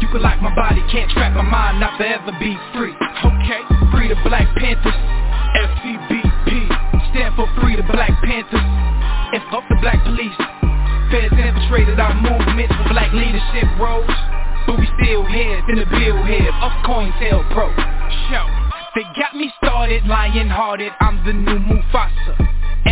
You can lock my body, can't trap my mind, not forever be free. Okay, free the Black Panthers, FCBP, stand for Free the Black Panthers, and fuck the black police. Feds infiltrated our movements for black leadership roles, but we still heads in the bill head of COINTELPRO. Show, they got me started, lion-hearted, I'm the new Mufasa.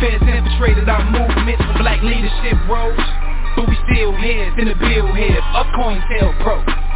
Feds infiltrated our movements for black leadership roles But we still heads in the bill head of COINTELPRO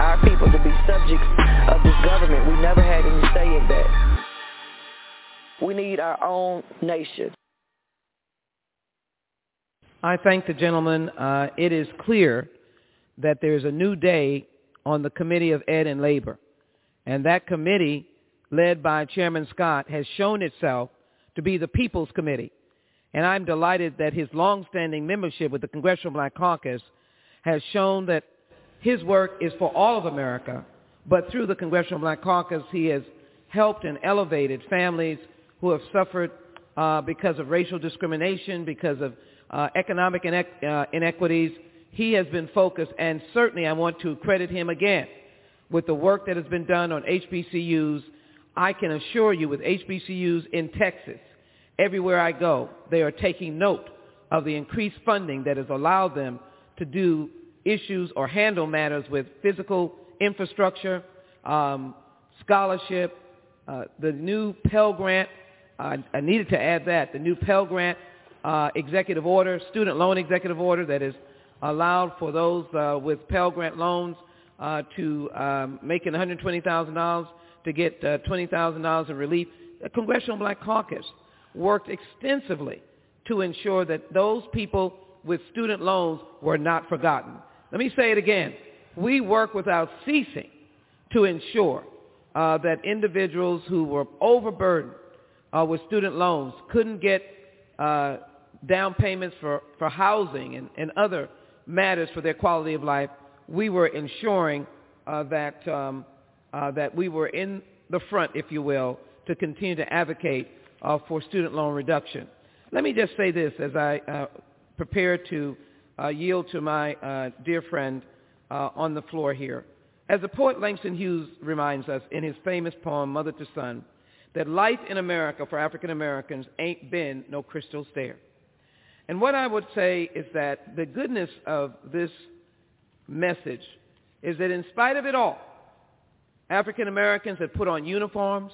our people to be subjects of this government. We never had any say in that. We need our own nation. I thank the gentleman. Uh, it is clear that there's a new day on the Committee of Ed and Labor. And that committee, led by Chairman Scott, has shown itself to be the People's Committee. And I'm delighted that his longstanding membership with the Congressional Black Caucus has shown that his work is for all of America, but through the Congressional Black Caucus, he has helped and elevated families who have suffered uh, because of racial discrimination, because of uh, economic inequ- uh, inequities. He has been focused, and certainly I want to credit him again with the work that has been done on HBCUs. I can assure you with HBCUs in Texas, everywhere I go, they are taking note of the increased funding that has allowed them to do issues or handle matters with physical infrastructure, um, scholarship, uh, the new Pell Grant, uh, I needed to add that, the new Pell Grant uh, executive order, student loan executive order that is allowed for those uh, with Pell Grant loans uh, to um, making $120,000 to get uh, $20,000 in relief. The Congressional Black Caucus worked extensively to ensure that those people with student loans were not forgotten. Let me say it again. We work without ceasing to ensure uh, that individuals who were overburdened uh, with student loans couldn't get uh, down payments for, for housing and, and other matters for their quality of life. We were ensuring uh, that, um, uh, that we were in the front, if you will, to continue to advocate uh, for student loan reduction. Let me just say this as I prepare to yield to my uh, dear friend uh, on the floor here. As the poet Langston Hughes reminds us in his famous poem, Mother to Son, that life in America for African Americans ain't been no crystal stair. And what I would say is that the goodness of this message is that in spite of it all, African Americans have put on uniforms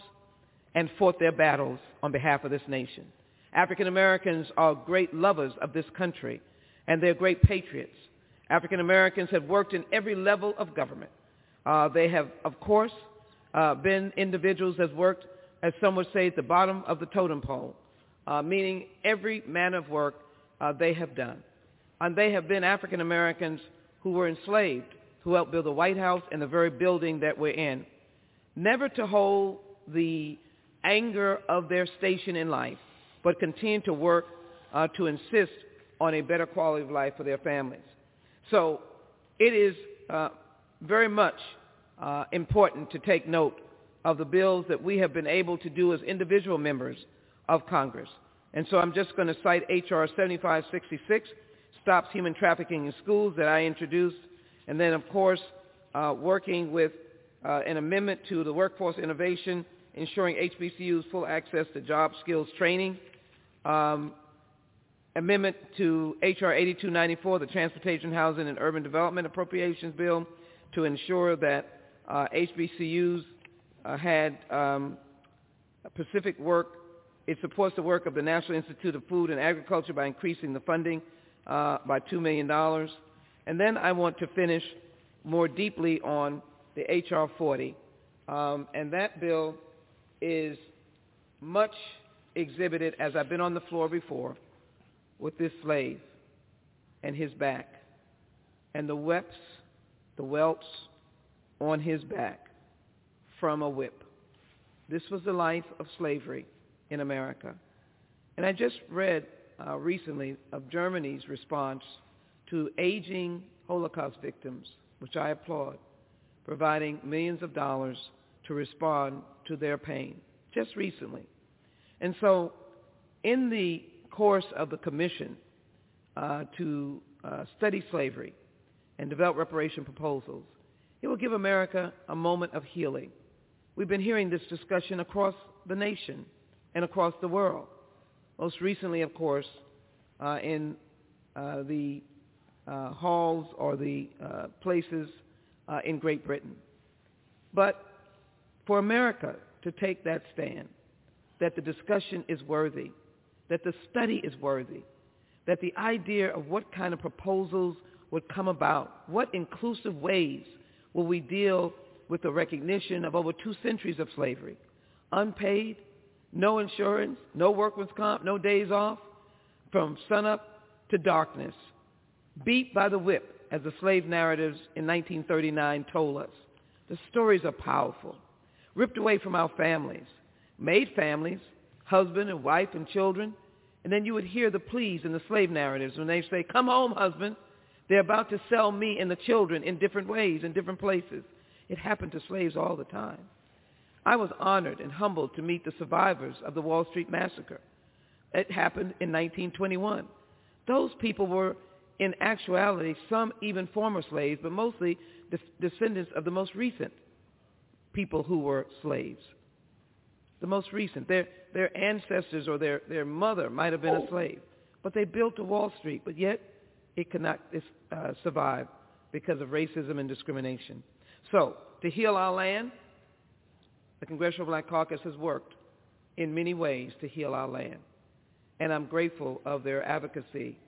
and fought their battles on behalf of this nation. African Americans are great lovers of this country, and they're great patriots. African Americans have worked in every level of government. Uh, they have, of course, uh, been individuals that worked, as some would say, at the bottom of the totem pole, uh, meaning every man of work uh, they have done. And they have been African Americans who were enslaved, who helped build the White House and the very building that we're in, never to hold the anger of their station in life, but continue to work uh, to insist on a better quality of life for their families. So it is uh, very much uh, important to take note of the bills that we have been able to do as individual members of Congress. And so I'm just going to cite H.R. 7566, stops human trafficking in schools that I introduced, and then, of course, uh, working with uh, an amendment to the workforce innovation ensuring HBCUs full access to job skills training, um, amendment to H.R. 8294, the Transportation, Housing, and Urban Development Appropriations Bill, to ensure that uh, HBCUs uh, had um, Pacific work. It supports the work of the National Institute of Food and Agriculture by increasing the funding uh, by $2 million. And then I want to finish more deeply on the H.R. 40. Um, and that bill is much exhibited, as I've been on the floor before, with this slave and his back, and the whelps, the welts on his back from a whip. This was the life of slavery in America. And I just read uh, recently of Germany's response to aging Holocaust victims, which I applaud, providing millions of dollars to respond to their pain just recently. And so in the course of the commission uh, to uh, study slavery and develop reparation proposals, it will give America a moment of healing. We've been hearing this discussion across the nation and across the world. Most recently, of course, uh, in uh, the uh, halls or the uh, places in Great Britain. But for America to take that stand, that the discussion is worthy, that the study is worthy, that the idea of what kind of proposals would come about, what inclusive ways will we deal with the recognition of over two centuries of slavery, unpaid, no insurance, no workman's comp, no days off, from sunup to darkness, beat by the whip, as the slave narratives in 1939 told us. The stories are powerful ripped away from our families, made families, husband and wife and children, and then you would hear the pleas in the slave narratives when they say, come home, husband. They're about to sell me and the children in different ways, in different places. It happened to slaves all the time. I was honored and humbled to meet the survivors of the Wall Street Massacre. It happened in 1921. Those people were, in actuality, some even former slaves, but mostly descendants of the most recent people who were slaves. The most recent. Their, their ancestors or their, their mother might have been a slave. But they built a Wall Street, but yet it cannot uh, survive because of racism and discrimination. So, to heal our land, the Congressional Black Caucus has worked in many ways to heal our land. And I'm grateful of their advocacy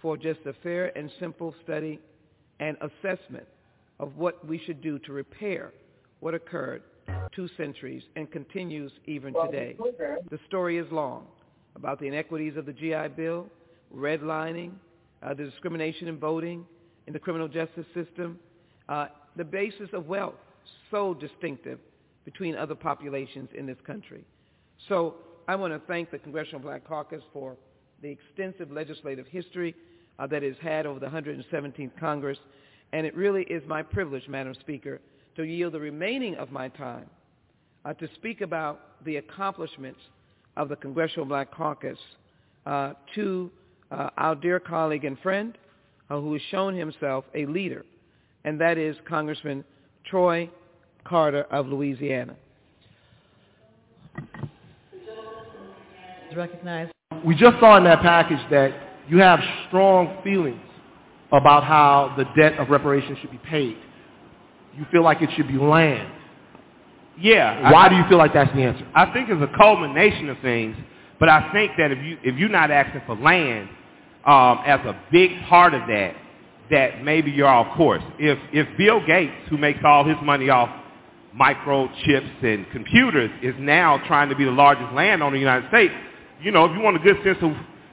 for just a fair and simple study and assessment of what we should do to repair what occurred two centuries and continues even today. The story is long about the inequities of the GI Bill, redlining, uh, the discrimination in voting, in the criminal justice system, uh, the basis of wealth, so distinctive between other populations in this country. So I want to thank the Congressional Black Caucus for the extensive legislative history uh, that it's had over the 117th Congress. And it really is my privilege, Madam Speaker, to yield the remaining of my time uh, to speak about the accomplishments of the Congressional Black Caucus uh, to uh, our dear colleague and friend uh, who has shown himself a leader, and that is Congressman Troy Carter of Louisiana. Recognized. We just saw in that package that you have strong feelings about how the debt of reparations should be paid. You feel like it should be land. Yeah. Why I, do you feel like that's the answer? I think it's a culmination of things, but I think that if you if you're not asking for land um, as a big part of that, that maybe you're off course. If if Bill Gates, who makes all his money off microchips and computers, is now trying to be the largest landowner in the United States, you know, if you want a good sense of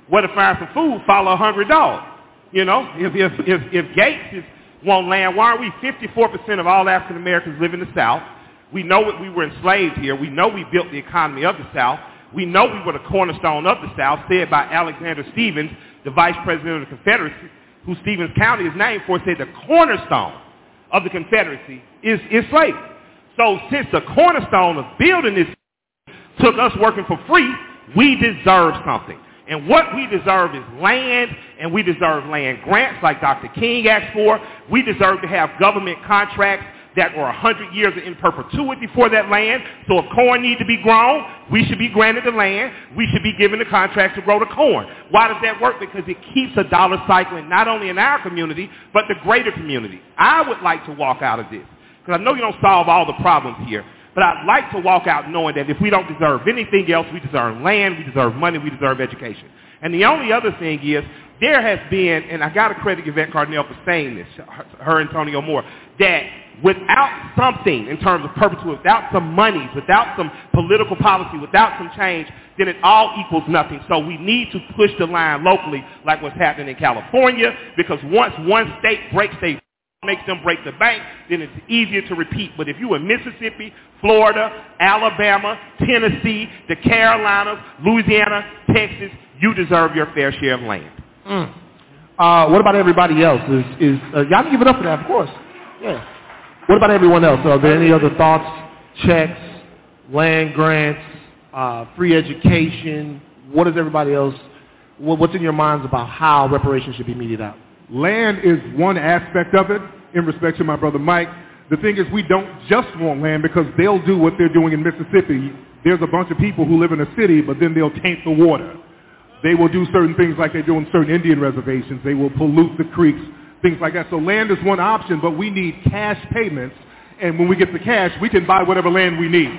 where to find some food, follow a hungry dog. You know, if if if, if Gates is want land, why aren't we 54% of all African Americans live in the South? We know that we were enslaved here. We know we built the economy of the South. We know we were the cornerstone of the South, said by Alexander Stephens, the vice president of the Confederacy, who Stephens County is named for, said the cornerstone of the Confederacy is, is slavery. So since the cornerstone of building this took us working for free, we deserve something. And what we deserve is land, and we deserve land grants like Dr. King asked for. We deserve to have government contracts that were 100 years in perpetuity for that land. So if corn needs to be grown, we should be granted the land. We should be given the contract to grow the corn. Why does that work? Because it keeps a dollar cycling not only in our community, but the greater community. I would like to walk out of this. Because I know you don't solve all the problems here. But I'd like to walk out knowing that if we don't deserve anything else, we deserve land, we deserve money, we deserve education. And the only other thing is, there has been, and I got to credit Yvette Carnell for saying this, her and Antonio Moore, that without something in terms of perpetuity, without some money, without some political policy, without some change, then it all equals nothing. So we need to push the line locally like what's happening in California because once one state breaks their makes them break the bank, then it's easier to repeat. But if you in Mississippi, Florida, Alabama, Tennessee, the Carolinas, Louisiana, Texas, you deserve your fair share of land. Mm. Uh, what about everybody else? Is, is uh, y'all can give it up for that, of course. Yeah. What about everyone else? Are there any other thoughts, checks, land grants, uh, free education? What is everybody else? What's in your minds about how reparations should be meted out? Land is one aspect of it. In respect to my brother Mike, the thing is we don't just want land because they'll do what they're doing in Mississippi. There's a bunch of people who live in a city, but then they'll taint the water. They will do certain things like they do on certain Indian reservations. They will pollute the creeks, things like that. So land is one option, but we need cash payments. And when we get the cash, we can buy whatever land we need.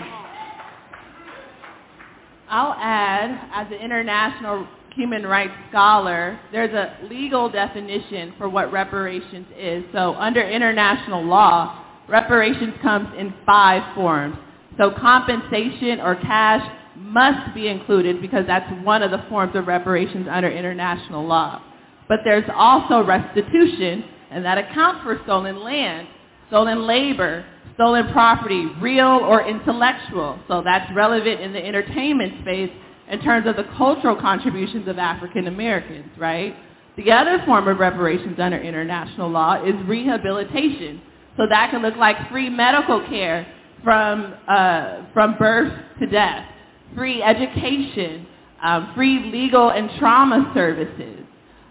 I'll add, as an international human rights scholar, there's a legal definition for what reparations is. So under international law, reparations comes in five forms. So compensation or cash must be included because that's one of the forms of reparations under international law. But there's also restitution, and that accounts for stolen land, stolen labor, stolen property, real or intellectual. So that's relevant in the entertainment space in terms of the cultural contributions of African Americans, right? The other form of reparations under international law is rehabilitation. So that can look like free medical care from, uh, from birth to death, free education, um, free legal and trauma services.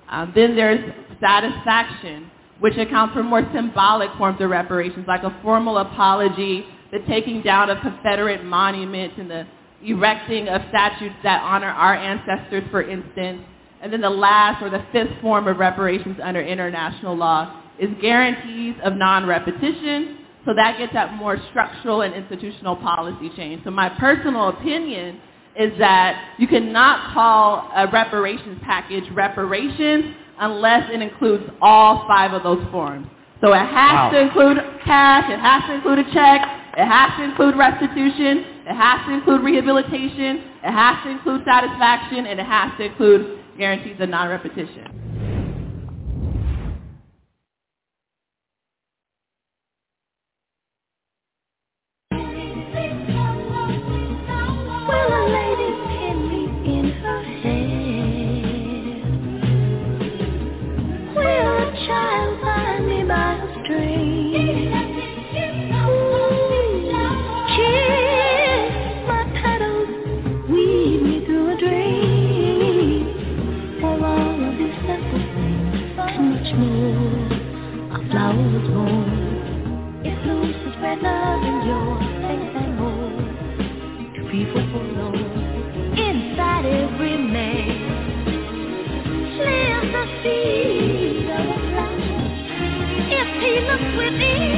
Um, then there's satisfaction, which accounts for more symbolic forms of reparations, like a formal apology, the taking down of Confederate monuments, and the erecting of statues that honor our ancestors, for instance. And then the last or the fifth form of reparations under international law is guarantees of non-repetition. So that gets at more structural and institutional policy change. So my personal opinion is that you cannot call a reparations package reparations unless it includes all five of those forms. So it has wow. to include cash, it has to include a check, It has to include restitution. It has to include rehabilitation. It has to include satisfaction. And it has to include guarantees of non-repetition. with me.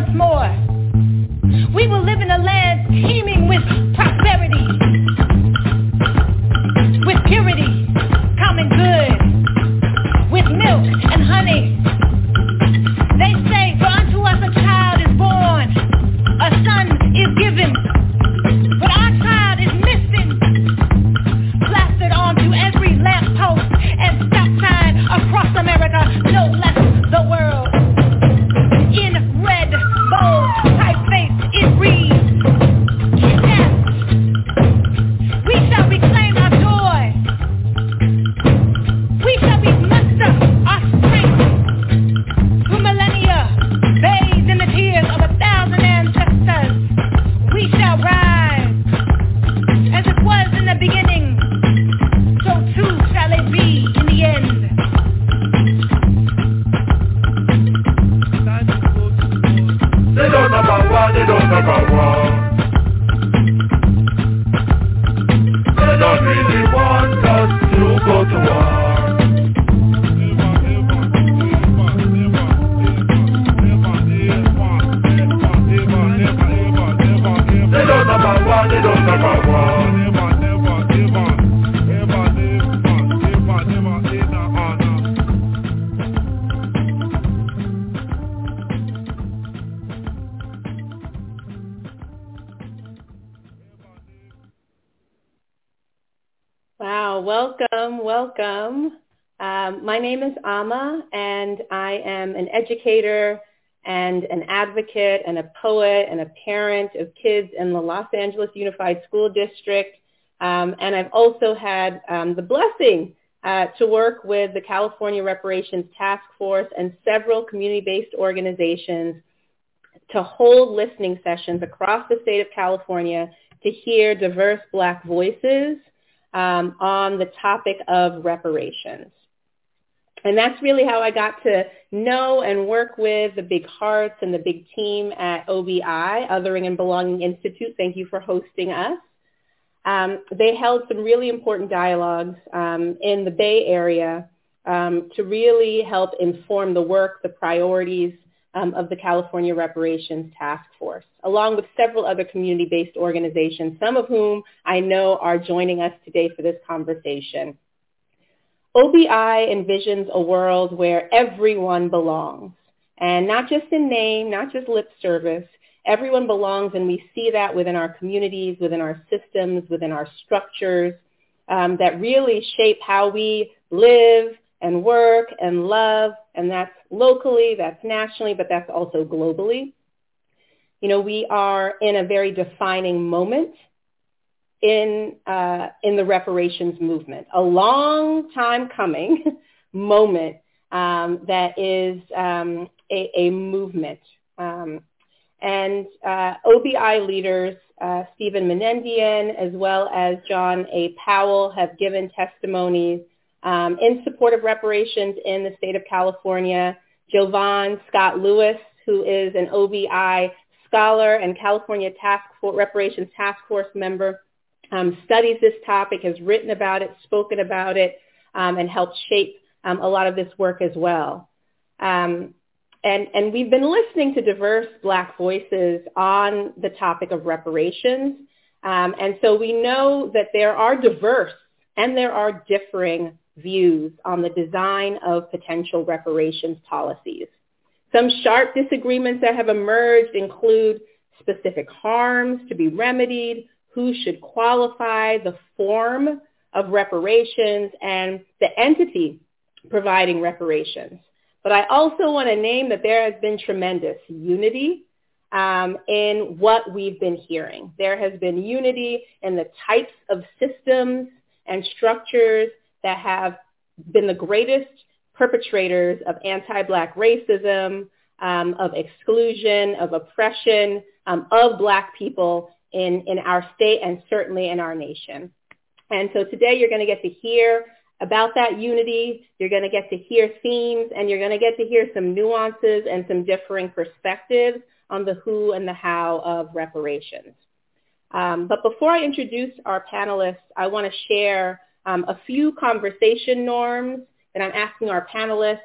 once more. Educator and an advocate and a poet and a parent of kids in the Los Angeles Unified School District. Um, and I've also had um, the blessing uh, to work with the California Reparations Task Force and several community-based organizations to hold listening sessions across the state of California to hear diverse black voices um, on the topic of reparations. And that's really how I got to know and work with the big hearts and the big team at OBI, Othering and Belonging Institute. Thank you for hosting us. Um, they held some really important dialogues um, in the Bay Area um, to really help inform the work, the priorities um, of the California Reparations Task Force, along with several other community-based organizations, some of whom I know are joining us today for this conversation. OBI envisions a world where everyone belongs, and not just in name, not just lip service. Everyone belongs, and we see that within our communities, within our systems, within our structures um, that really shape how we live and work and love, and that's locally, that's nationally, but that's also globally. You know, we are in a very defining moment in uh, in the reparations movement. A long time coming moment um, that is um, a, a, movement. Um, and uh, OBI leaders, uh, Stephen Menendian, as well as John A. Powell, have given testimonies um, in support of reparations in the state of California. Jovan Scott Lewis, who is an OBI scholar and California Task Force, Reparations Task Force member, um, studies this topic, has written about it, spoken about it, um, and helped shape um, a lot of this work as well. Um, and, and we've been listening to diverse black voices on the topic of reparations. Um, and so we know that there are diverse and there are differing views on the design of potential reparations policies. Some sharp disagreements that have emerged include specific harms to be remedied, who should qualify, the form of reparations, and the entity providing reparations. But I also want to name that there has been tremendous unity um, in what we've been hearing. There has been unity in the types of systems and structures that have been the greatest perpetrators of anti-black racism, um, of exclusion, of oppression um, of black people in, in our state and certainly in our nation. And so today you're going to get to hear about that unity. You're going to get to hear themes and you're going to get to hear some nuances and some differing perspectives on the who and the how of reparations. Um, but before I introduce our panelists, I want to share um, a few conversation norms that I'm asking our panelists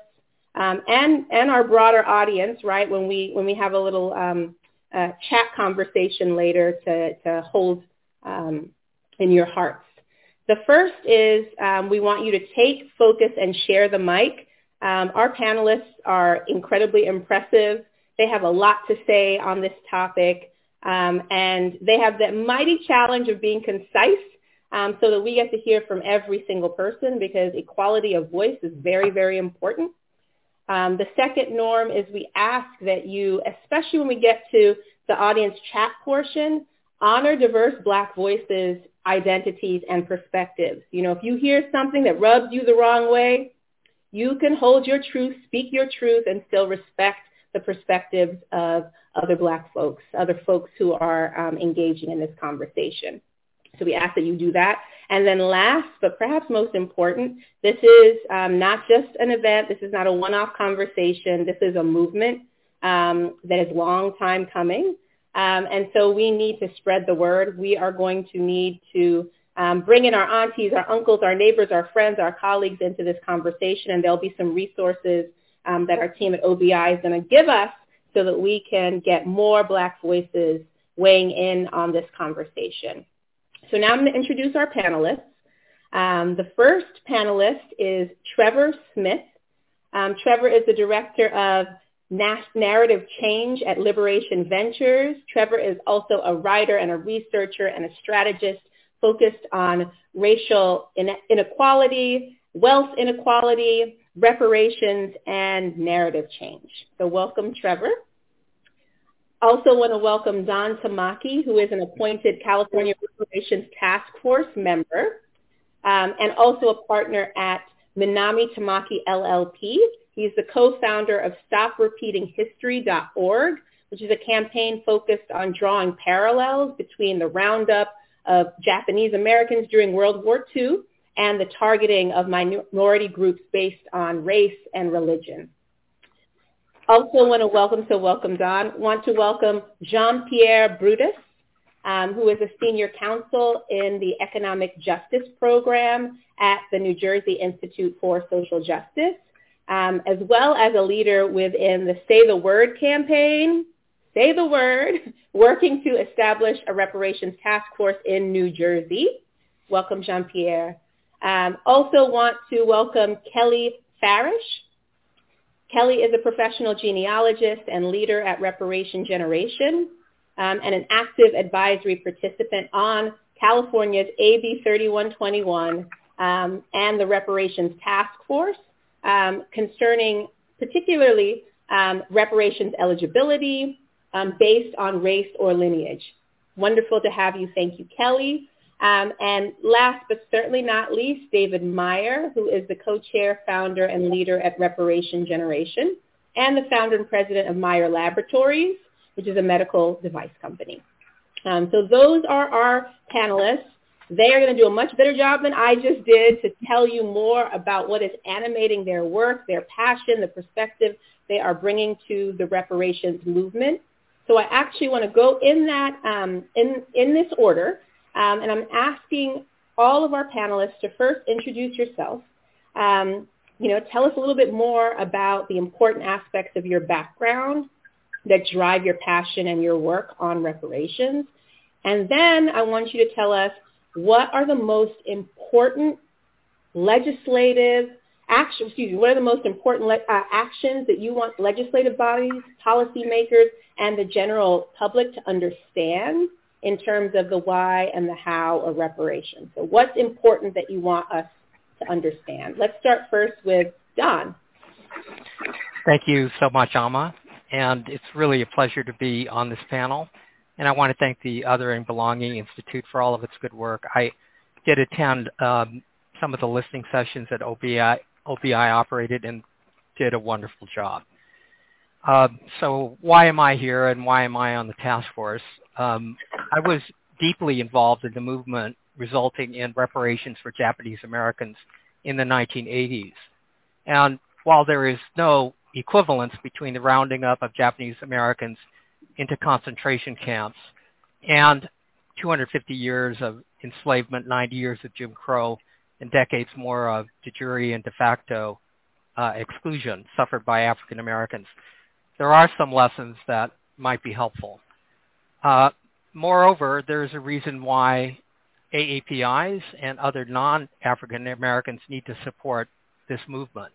um, and, and our broader audience, right, when we, when we have a little um, uh, chat conversation later to, to hold um, in your hearts. The first is um, we want you to take, focus, and share the mic. Um, our panelists are incredibly impressive. They have a lot to say on this topic, um, and they have that mighty challenge of being concise um, so that we get to hear from every single person because equality of voice is very, very important. Um, the second norm is we ask that you, especially when we get to the audience chat portion, honor diverse black voices, identities, and perspectives. You know, if you hear something that rubs you the wrong way, you can hold your truth, speak your truth, and still respect the perspectives of other black folks, other folks who are um, engaging in this conversation. So we ask that you do that. And then last, but perhaps most important, this is um, not just an event. This is not a one-off conversation. This is a movement um, that is long time coming. Um, and so we need to spread the word. We are going to need to um, bring in our aunties, our uncles, our neighbors, our friends, our colleagues into this conversation. And there'll be some resources um, that our team at OBI is going to give us so that we can get more black voices weighing in on this conversation. So now I'm going to introduce our panelists. Um, the first panelist is Trevor Smith. Um, Trevor is the director of narrative change at Liberation Ventures. Trevor is also a writer and a researcher and a strategist focused on racial inequality, wealth inequality, reparations, and narrative change. So welcome, Trevor. I also want to welcome Don Tamaki, who is an appointed California Reparations Task Force member um, and also a partner at Minami Tamaki LLP. He's the co-founder of StopRepeatingHistory.org, which is a campaign focused on drawing parallels between the roundup of Japanese Americans during World War II and the targeting of minority groups based on race and religion. Also want to welcome, so welcome Don, want to welcome Jean-Pierre Brutus, um, who is a senior counsel in the Economic Justice Program at the New Jersey Institute for Social Justice, um, as well as a leader within the Say the Word campaign, Say the Word, working to establish a reparations task force in New Jersey. Welcome, Jean-Pierre. Um, also want to welcome Kelly Farish. Kelly is a professional genealogist and leader at Reparation Generation um, and an active advisory participant on California's AB 3121 um, and the Reparations Task Force um, concerning particularly um, reparations eligibility um, based on race or lineage. Wonderful to have you. Thank you, Kelly. Um, and last but certainly not least, David Meyer, who is the co-chair, founder, and leader at Reparation Generation, and the founder and president of Meyer Laboratories, which is a medical device company. Um, so those are our panelists. They are going to do a much better job than I just did to tell you more about what is animating their work, their passion, the perspective they are bringing to the reparations movement. So I actually want to go in that um, in in this order. Um, and I'm asking all of our panelists to first introduce yourself. Um, you know, tell us a little bit more about the important aspects of your background that drive your passion and your work on reparations. And then I want you to tell us what are the most important legislative actions, excuse me, what are the most important le- uh, actions that you want legislative bodies, policymakers, and the general public to understand in terms of the why and the how of reparations. So what's important that you want us to understand? Let's start first with Don. Thank you so much, Alma. And it's really a pleasure to be on this panel. And I want to thank the Othering and Belonging Institute for all of its good work. I did attend um, some of the listening sessions that OBI, OBI operated and did a wonderful job. Uh, so why am I here and why am I on the task force? Um, I was deeply involved in the movement resulting in reparations for Japanese Americans in the 1980s. And while there is no equivalence between the rounding up of Japanese Americans into concentration camps and 250 years of enslavement, 90 years of Jim Crow, and decades more of de jure and de facto uh, exclusion suffered by African Americans, there are some lessons that might be helpful. Uh, moreover, there's a reason why AAPIs and other non-African Americans need to support this movement.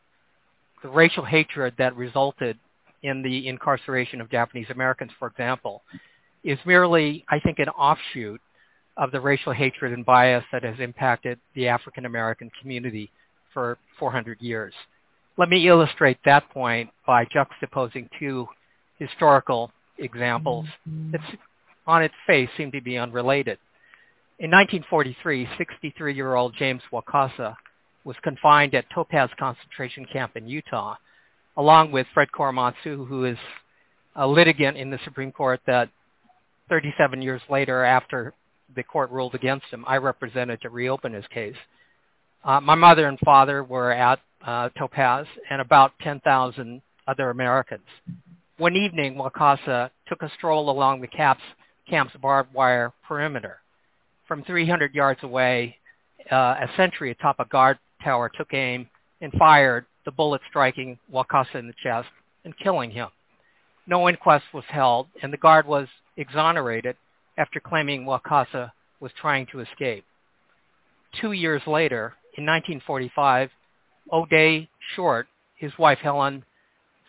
The racial hatred that resulted in the incarceration of Japanese Americans, for example, is merely, I think, an offshoot of the racial hatred and bias that has impacted the African American community for 400 years. Let me illustrate that point by juxtaposing two historical examples that on its face seem to be unrelated. In 1943, 63-year-old James Wakasa was confined at Topaz concentration camp in Utah, along with Fred Korematsu, who is a litigant in the Supreme Court that 37 years later, after the court ruled against him, I represented to reopen his case. Uh, my mother and father were at uh, Topaz and about 10,000 other Americans. One evening, Wakasa took a stroll along the camp's, camp's barbed wire perimeter. From 300 yards away, uh, a sentry atop a guard tower took aim and fired, the bullet striking Wakasa in the chest and killing him. No inquest was held, and the guard was exonerated after claiming Wakasa was trying to escape. Two years later, in 1945, O'Day Short, his wife Helen,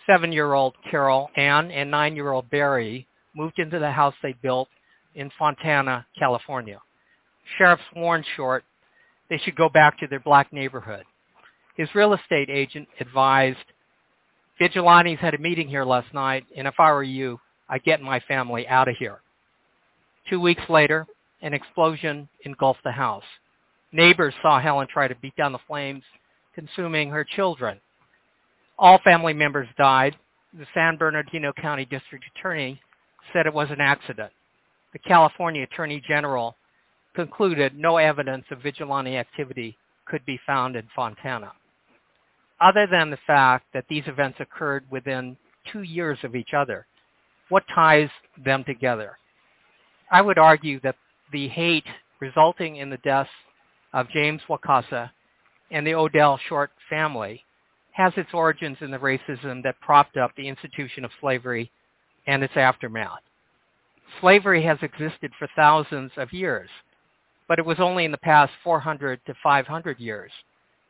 seven-year-old Carol Ann, and nine-year-old Barry moved into the house they built in Fontana, California. Sheriffs warned Short they should go back to their black neighborhood. His real estate agent advised, vigilantes had a meeting here last night, and if I were you, I'd get my family out of here. Two weeks later, an explosion engulfed the house. Neighbors saw Helen try to beat down the flames, consuming her children. All family members died. The San Bernardino County District Attorney said it was an accident. The California Attorney General concluded no evidence of vigilante activity could be found in Fontana. Other than the fact that these events occurred within two years of each other, what ties them together? I would argue that the hate resulting in the deaths of James Wakasa and the Odell Short family has its origins in the racism that propped up the institution of slavery and its aftermath. Slavery has existed for thousands of years, but it was only in the past 400 to 500 years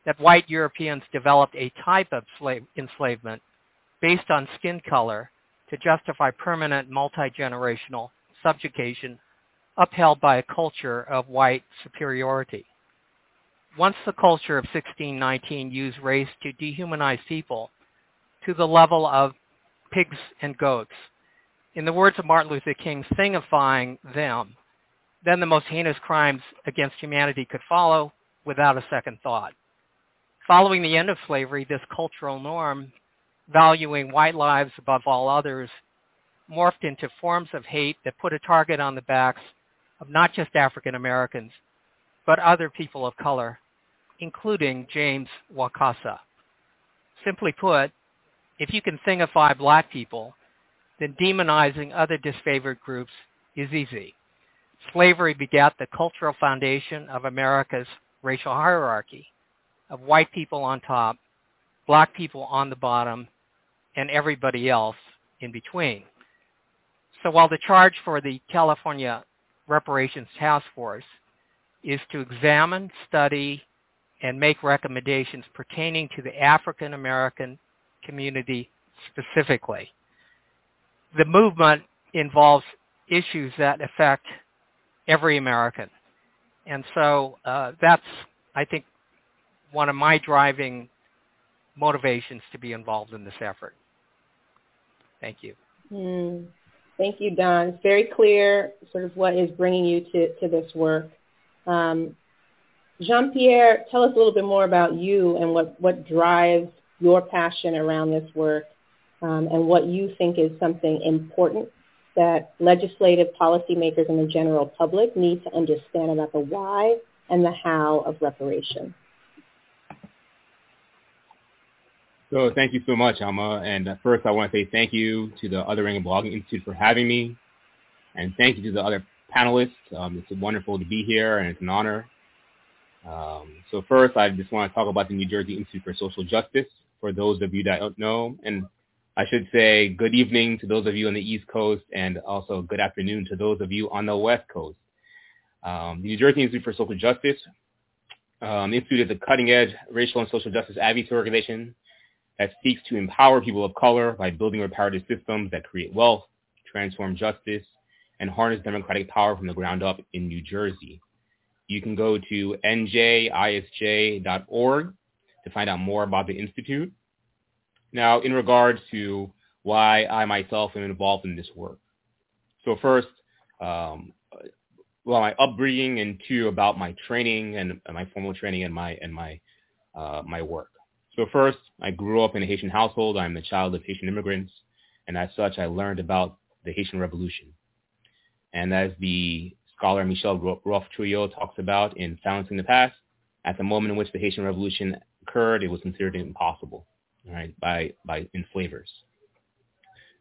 that white Europeans developed a type of slave enslavement based on skin color to justify permanent multi-generational subjugation upheld by a culture of white superiority. Once the culture of 1619 used race to dehumanize people to the level of pigs and goats, in the words of Martin Luther King, thingifying them, then the most heinous crimes against humanity could follow without a second thought. Following the end of slavery, this cultural norm, valuing white lives above all others, morphed into forms of hate that put a target on the backs of not just African Americans, but other people of color, including James Wakasa. Simply put, if you can thingify black people, then demonizing other disfavored groups is easy. Slavery begat the cultural foundation of America's racial hierarchy of white people on top, black people on the bottom, and everybody else in between. So while the charge for the California Reparations Task Force is to examine, study, and make recommendations pertaining to the African American community specifically. The movement involves issues that affect every American. And so uh, that's, I think, one of my driving motivations to be involved in this effort. Thank you. Mm. Thank you, Don. It's very clear sort of what is bringing you to, to this work. Um, Jean-Pierre, tell us a little bit more about you and what, what drives your passion around this work um, and what you think is something important that legislative policymakers and the general public need to understand about the why and the how of reparations. So thank you so much, Alma. And first, I want to say thank you to the Othering and Belonging Institute for having me. And thank you to the other panelists. Um, it's wonderful to be here, and it's an honor. Um, so first, I just want to talk about the New Jersey Institute for Social Justice, for those of you that don't know. And I should say good evening to those of you on the East Coast, and also good afternoon to those of you on the West Coast. Um, the New Jersey Institute for Social Justice um, Institute is a cutting-edge racial and social justice advocacy organization that seeks to empower people of color by building reparative systems that create wealth, transform justice, and harness democratic power from the ground up in New Jersey. You can go to njisj.org to find out more about the Institute. Now, in regards to why I myself am involved in this work. So first, um, well, my upbringing, and two, about my training and my formal training and my and my uh, my work. So first, I grew up in a Haitian household. I'm the child of Haitian immigrants, and as such, I learned about the Haitian Revolution. And as the scholar Michel-Rolph Trouillot talks about in Silencing the Past, at the moment in which the Haitian Revolution occurred, it was considered impossible, right, by, by enslavers.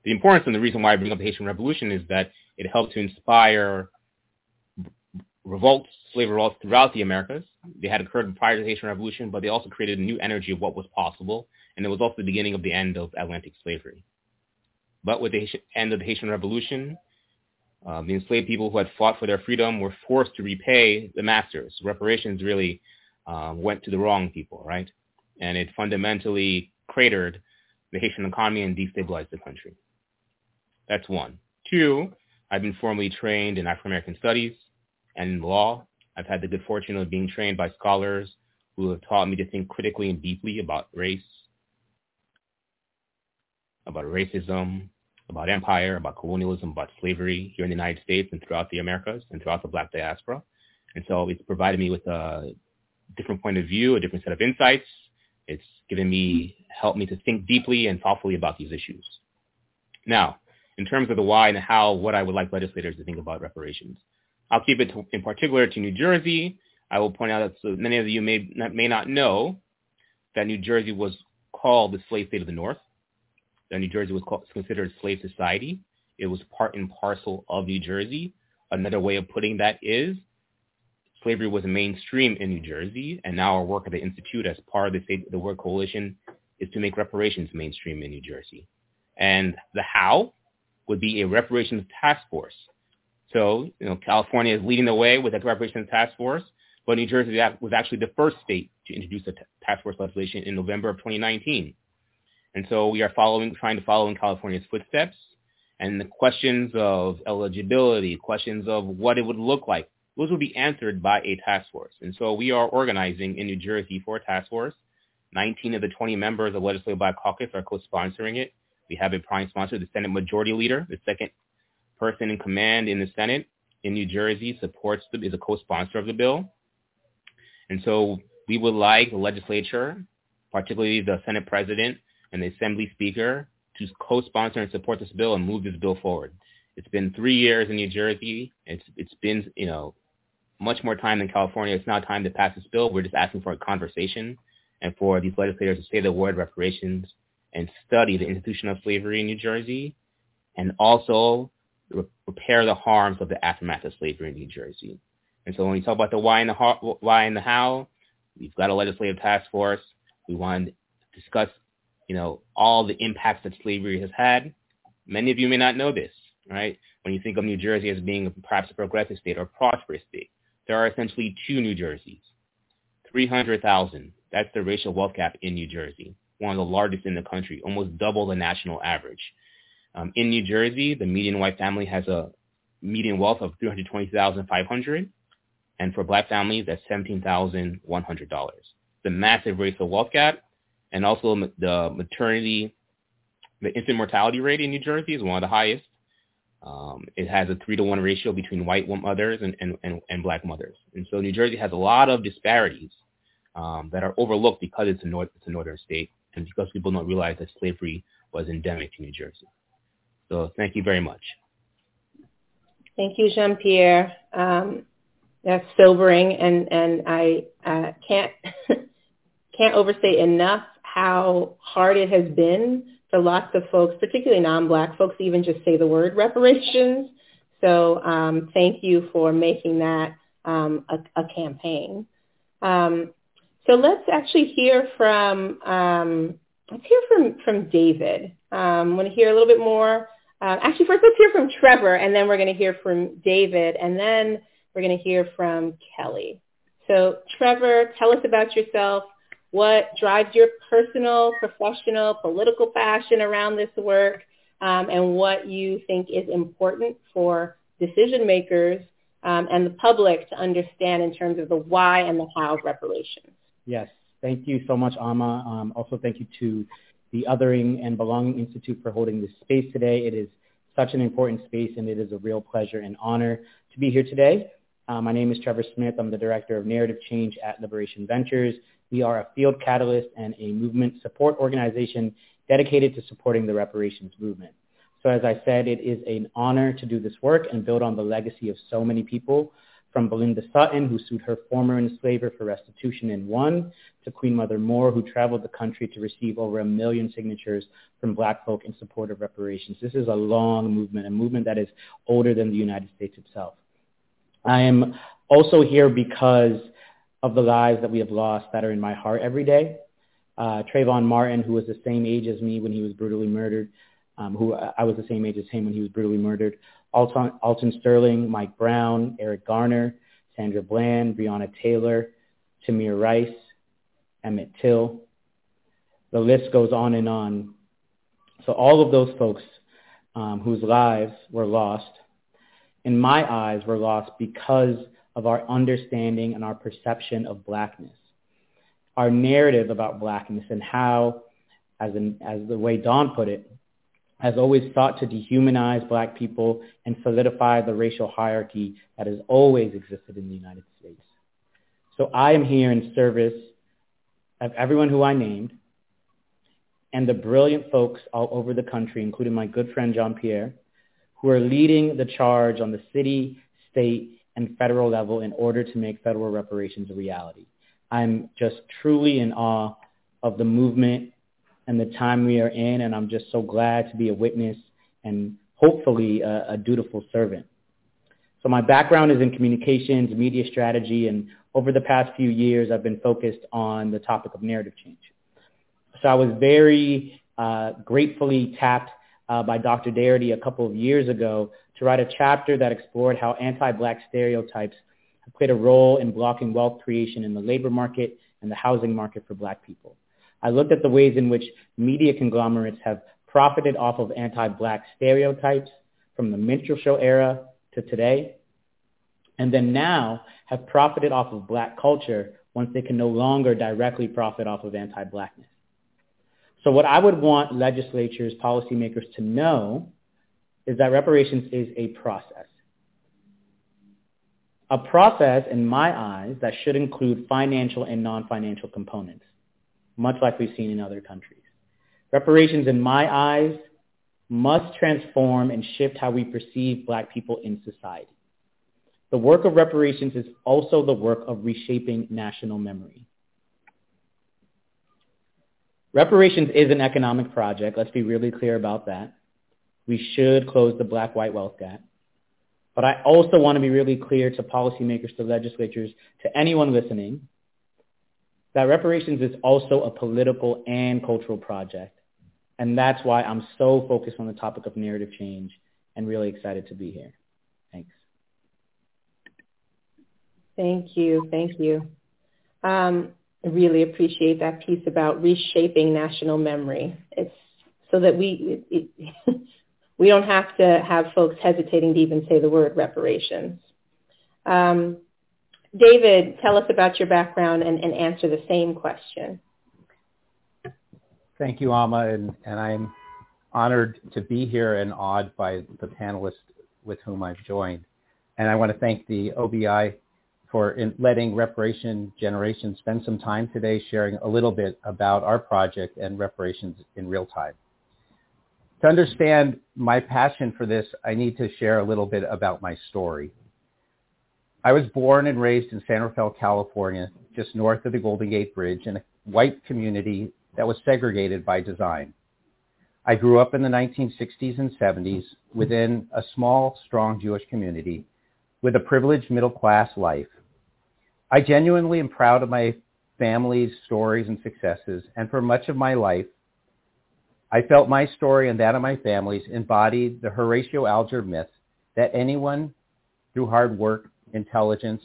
The importance and the reason why I bring up the Haitian Revolution is that it helped to inspire revolts, slave revolts throughout the Americas. They had occurred prior to the Haitian Revolution, but they also created a new energy of what was possible, and it was also the beginning of the end of Atlantic slavery. But with the end of the Haitian Revolution, uh, the enslaved people who had fought for their freedom were forced to repay the masters. Reparations really uh, went to the wrong people, right? And it fundamentally cratered the Haitian economy and destabilized the country. That's one. Two, I've been formally trained in African American studies and in law. I've had the good fortune of being trained by scholars who have taught me to think critically and deeply about race, about racism, about empire, about colonialism, about slavery here in the United States and throughout the Americas and throughout the black diaspora. And so it's provided me with a different point of view, a different set of insights. It's given me, helped me to think deeply and thoughtfully about these issues. Now, in terms of the why and how, what I would like legislators to think about reparations. I'll keep it to, in particular to New Jersey. I will point out that so many of you may not, may not know that New Jersey was called the slave state of the North. That New Jersey was called, considered a slave society. It was part and parcel of New Jersey. Another way of putting that is slavery was mainstream in New Jersey, and now our work at the Institute as part of the, state, the Word Coalition is to make reparations mainstream in New Jersey. And the how would be a reparations task force. So, you know, California is leading the way with a reparations task force, but New Jersey was actually the first state to introduce a task force legislation in November of 2019. And so we are following, trying to follow in California's footsteps. And the questions of eligibility, questions of what it would look like, those will be answered by a task force. And so we are organizing in New Jersey for a task force. 19 of the 20 members of the Legislative Black Caucus are co-sponsoring it. We have a prime sponsor, the Senate Majority Leader, the second person in command in the Senate in New Jersey, supports the, is a co-sponsor of the bill. And so we would like the legislature, particularly the Senate President and the Assembly Speaker, to co-sponsor and support this bill and move this bill forward. It's been three years in New Jersey. It's it's been you know much more time than California. It's now time to pass this bill. We're just asking for a conversation and for these legislators to say the word reparations and study the institution of slavery in New Jersey and also repair the harms of the aftermath of slavery in New Jersey. And so when we talk about the why and the how, why and the how, we've got a legislative task force. We want to discuss, you know, all the impacts that slavery has had. Many of you may not know this, right? When you think of New Jersey as being perhaps a progressive state or a prosperous state, there are essentially two New Jerseys. 300,000, that's the racial wealth gap in New Jersey, one of the largest in the country, almost double the national average. Um, in New Jersey, the median white family has a median wealth of 320500 and for black families, that's $17,100. The massive racial wealth gap, and also the maternity, the infant mortality rate in New Jersey is one of the highest. Um, it has a three to one ratio between white mothers and, and, and, and, black mothers. And so New Jersey has a lot of disparities um, that are overlooked because it's a, north, it's a northern state and because people don't realize that slavery was endemic to New Jersey. So thank you very much. Thank you, Jean-Pierre. Um, that's sobering, and and I uh, can't can't overstate enough how hard it has been for lots of folks, particularly non-black folks, to even just say the word reparations. So um, thank you for making that um, a, a, campaign. Um, so let's actually hear from um, let's hear from from David. Um, want to hear a little bit more. Uh, actually, first let's hear from Trevor, and then we're going to hear from David, and then we're going to hear from Kelly. So Trevor, tell us about yourself. What drives your personal, professional, political passion around this work, um, and what you think is important for decision makers um, and the public to understand in terms of the why and the how of reparations. Yes, thank you so much, Amma. Um, also, thank you to the Othering and Belonging Institute for holding this space today. It is such an important space, and it is a real pleasure and honor to be here today. Uh, my name is Trevor Smith. I'm the Director of Narrative Change at Liberation Ventures. We are a field catalyst and a movement support organization dedicated to supporting the reparations movement. So as I said, it is an honor to do this work and build on the legacy of so many people, from Belinda Sutton, who sued her former enslaver for restitution and won, to Queen Mother Moore, who traveled the country to receive over a million signatures from black folk in support of reparations. This is a long movement, a movement that is older than the United States itself. I am also here because of the lives that we have lost that are in my heart every day. Uh, Trayvon Martin, who was the same age as me when he was brutally murdered, um, who I was the same age as him when he was brutally murdered. Alton, Alton Sterling, Mike Brown, Eric Garner, Sandra Bland, Breonna Taylor, Tamir Rice, Emmett Till. The list goes on and on. So all of those folks um, whose lives were lost in my eyes, were lost because of our understanding and our perception of blackness. Our narrative about blackness and how, as, in, as the way Don put it, has always sought to dehumanize black people and solidify the racial hierarchy that has always existed in the United States. So I am here in service of everyone who I named and the brilliant folks all over the country, including my good friend Jean-Pierre, who are leading the charge on the city, state, and federal level in order to make federal reparations a reality. I'm just truly in awe of the movement and the time we are in, and I'm just so glad to be a witness and hopefully a, a dutiful servant. So my background is in communications, media strategy, and over the past few years, I've been focused on the topic of narrative change. So I was very uh, gratefully tapped uh, by Dr. Darity a couple of years ago to write a chapter that explored how anti-black stereotypes have played a role in blocking wealth creation in the labor market and the housing market for black people. I looked at the ways in which media conglomerates have profited off of anti-black stereotypes from the minstrel show era to today, and then now have profited off of black culture once they can no longer directly profit off of anti-blackness. So what I would want legislatures, policymakers to know is that reparations is a process. A process, in my eyes, that should include financial and non-financial components, much like we've seen in other countries. Reparations, in my eyes, must transform and shift how we perceive black people in society. The work of reparations is also the work of reshaping national memory. Reparations is an economic project. Let's be really clear about that. We should close the black-white wealth gap. But I also want to be really clear to policymakers, to legislatures, to anyone listening, that reparations is also a political and cultural project. And that's why I'm so focused on the topic of narrative change and really excited to be here. Thanks. Thank you. Thank you. Um, I really appreciate that piece about reshaping national memory. It's so that we it, it, we don't have to have folks hesitating to even say the word reparations. Um, David, tell us about your background and, and, answer the same question. Thank you, Alma, and, and I'm honored to be here and awed by the panelists with whom I've joined. And I want to thank the OBI for letting Reparation Generation spend some time today sharing a little bit about our project and reparations in real time. To understand my passion for this, I need to share a little bit about my story. I was born and raised in San Rafael, California, just north of the Golden Gate Bridge in a white community that was segregated by design. I grew up in the 1960s and 70s within a small, strong Jewish community with a privileged middle class life. I genuinely am proud of my family's stories and successes, and for much of my life, I felt my story and that of my family's embodied the Horatio Alger myth that anyone, through hard work, intelligence,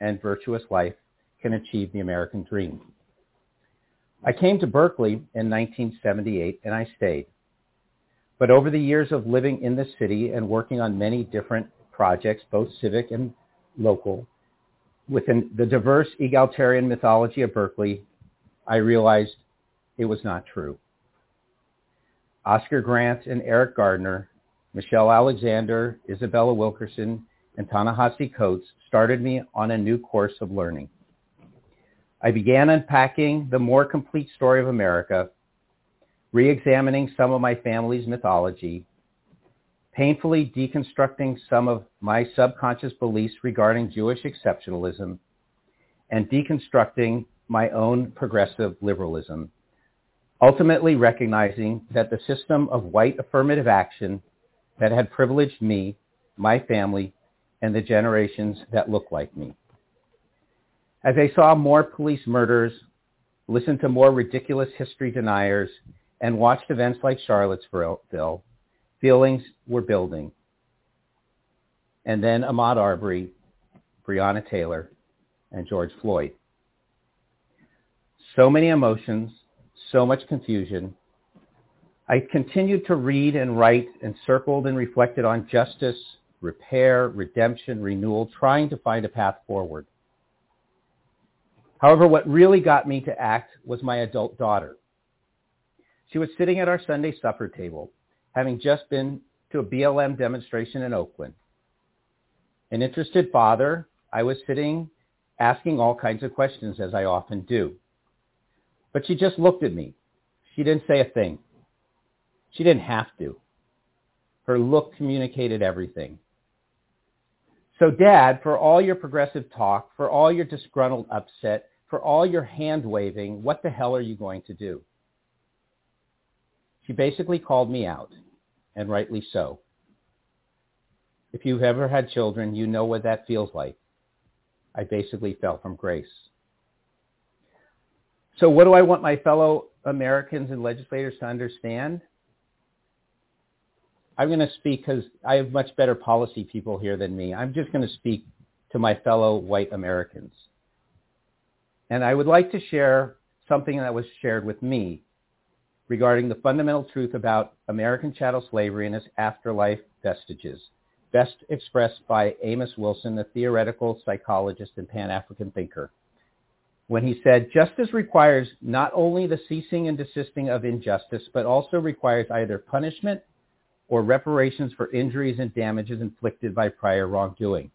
and virtuous life, can achieve the American dream. I came to Berkeley in 1978 and I stayed. But over the years of living in the city and working on many different projects, both civic and local, within the diverse egalitarian mythology of Berkeley, I realized it was not true. Oscar Grant and Eric Gardner, Michelle Alexander, Isabella Wilkerson, and Ta-Nehisi Coates started me on a new course of learning. I began unpacking the more complete story of America, re-examining some of my family's mythology, painfully deconstructing some of my subconscious beliefs regarding Jewish exceptionalism, and deconstructing my own progressive liberalism, ultimately recognizing that the system of white affirmative action that had privileged me, my family, and the generations that look like me. As I saw more police murders, listened to more ridiculous history deniers, and watched events like Charlottesville, feelings were building. And then Ahmaud Arbery, Breonna Taylor, and George Floyd. So many emotions, so much confusion. I continued to read and write and circled and reflected on justice, repair, redemption, renewal, trying to find a path forward. However, what really got me to act was my adult daughter. She was sitting at our Sunday supper table, having just been to a BLM demonstration in Oakland. An interested father, I was sitting asking all kinds of questions as I often do. But she just looked at me. She didn't say a thing. She didn't have to. Her look communicated everything. So, Dad, for all your progressive talk, for all your disgruntled upset, for all your hand waving, what the hell are you going to do? She basically called me out, and rightly so. If you've ever had children, you know what that feels like. I basically fell from grace. So, what do I want my fellow Americans and legislators to understand? I'm going to speak because I have much better policy people here than me. I'm just going to speak to my fellow white Americans. And I would like to share something that was shared with me regarding the fundamental truth about American chattel slavery and its afterlife vestiges, best expressed by Amos Wilson, the theoretical psychologist and Pan-African thinker, when he said, justice requires not only the ceasing and desisting of injustice, but also requires either punishment or reparations for injuries and damages inflicted by prior wrongdoing.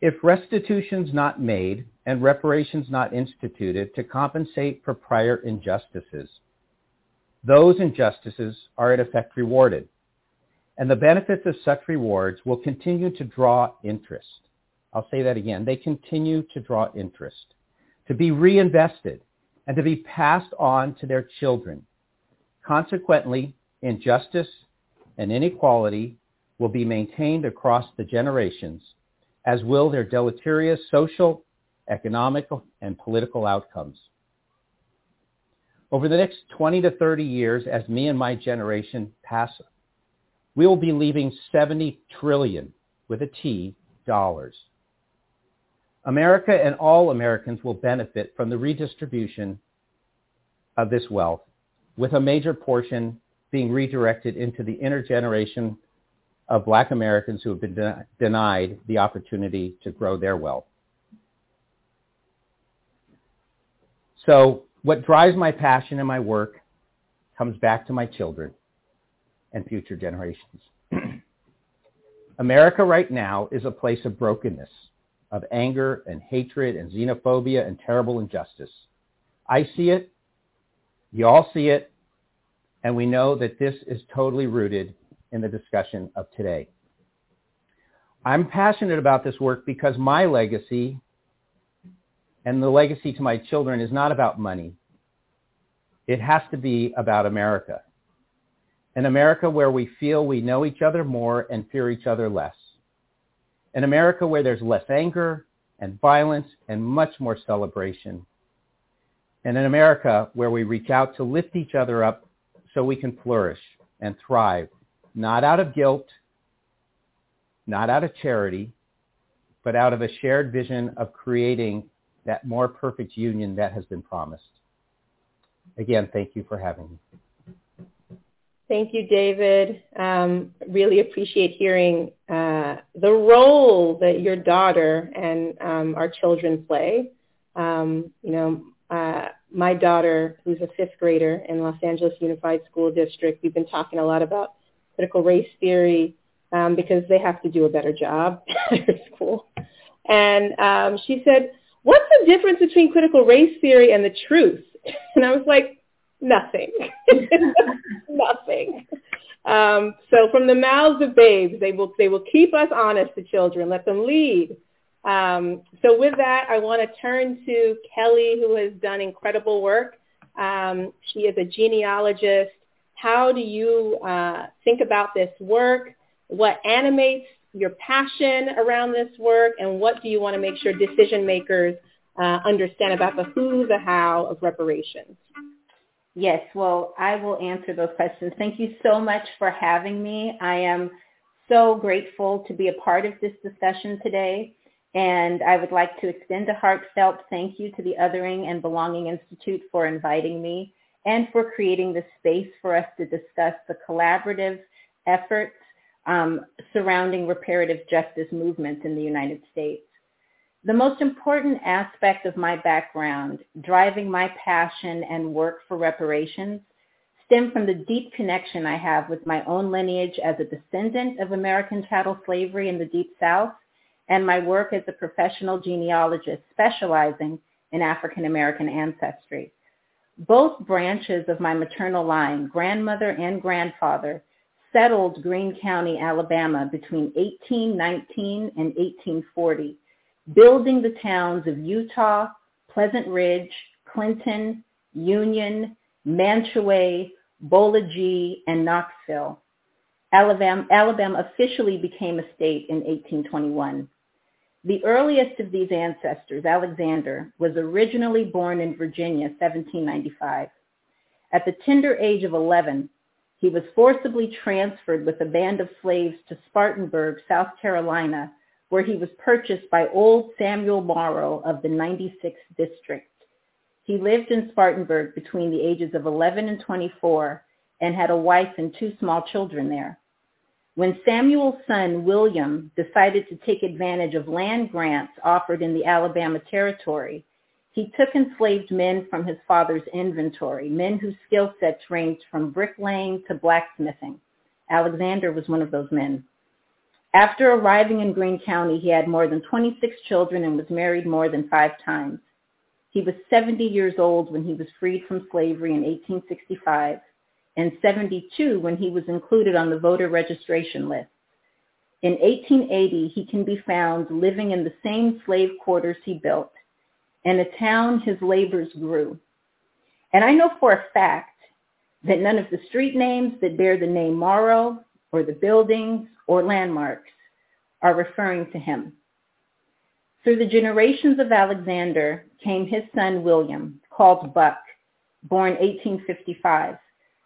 If restitutions not made and reparations not instituted to compensate for prior injustices, those injustices are in effect rewarded, and the benefits of such rewards will continue to draw interest. I'll say that again. They continue to draw interest, to be reinvested, and to be passed on to their children. Consequently, injustice and inequality will be maintained across the generations, as will their deleterious social, economic, and political outcomes. Over the next 20 to 30 years, as me and my generation pass, we will be leaving 70 trillion, with a T, dollars. America and all Americans will benefit from the redistribution of this wealth, with a major portion being redirected into the intergeneration of black Americans who have been de- denied the opportunity to grow their wealth. So what drives my passion and my work comes back to my children and future generations. America right now is a place of brokenness, of anger and hatred and xenophobia and terrible injustice. I see it. You all see it. And we know that this is totally rooted in the discussion of today. I'm passionate about this work because my legacy and the legacy to my children is not about money. It has to be about America. An America where we feel we know each other more and fear each other less. An America where there's less anger and violence and much more celebration. And an America where we reach out to lift each other up so we can flourish and thrive, not out of guilt, not out of charity, but out of a shared vision of creating that more perfect union that has been promised. Again, thank you for having me. Thank you, David. Um, really appreciate hearing uh, the role that your daughter and um, our children play. Um, you know, uh, my daughter, who's a fifth grader in Los Angeles Unified School District, we've been talking a lot about critical race theory um, because they have to do a better job at their school. And um, she said, what's the difference between critical race theory and the truth? And I was like, nothing. nothing. Um, so from the mouths of babes, they will, they will keep us honest, the children, let them lead. Um, so with that, I want to turn to Kelly, who has done incredible work. Um, she is a genealogist. How do you uh, think about this work? What animates your passion around this work? And what do you want to make sure decision makers uh, understand about the who, the how of reparations? Yes, well, I will answer those questions. Thank you so much for having me. I am so grateful to be a part of this discussion today. And I would like to extend a heartfelt thank you to the Othering and Belonging Institute for inviting me and for creating the space for us to discuss the collaborative efforts um, surrounding reparative justice movements in the United States. The most important aspect of my background, driving my passion and work for reparations, stem from the deep connection I have with my own lineage as a descendant of American chattel slavery in the Deep South and my work as a professional genealogist specializing in African American ancestry. Both branches of my maternal line, grandmother and grandfather, settled Greene County, Alabama between 1819 and 1840, building the towns of Utah, Pleasant Ridge, Clinton, Union, Mantua, Boligee, and Knoxville. Alabama, Alabama officially became a state in 1821. The earliest of these ancestors, Alexander, was originally born in Virginia, 1795. At the tender age of 11, he was forcibly transferred with a band of slaves to Spartanburg, South Carolina, where he was purchased by old Samuel Morrow of the 96th District. He lived in Spartanburg between the ages of 11 and 24 and had a wife and two small children there. When Samuel's son, William, decided to take advantage of land grants offered in the Alabama Territory, he took enslaved men from his father's inventory, men whose skill sets ranged from bricklaying to blacksmithing. Alexander was one of those men. After arriving in Greene County, he had more than 26 children and was married more than five times. He was 70 years old when he was freed from slavery in 1865 and 72 when he was included on the voter registration list. In 1880, he can be found living in the same slave quarters he built, and a town his labors grew. And I know for a fact that none of the street names that bear the name Morrow or the buildings or landmarks are referring to him. Through the generations of Alexander came his son William, called Buck, born 1855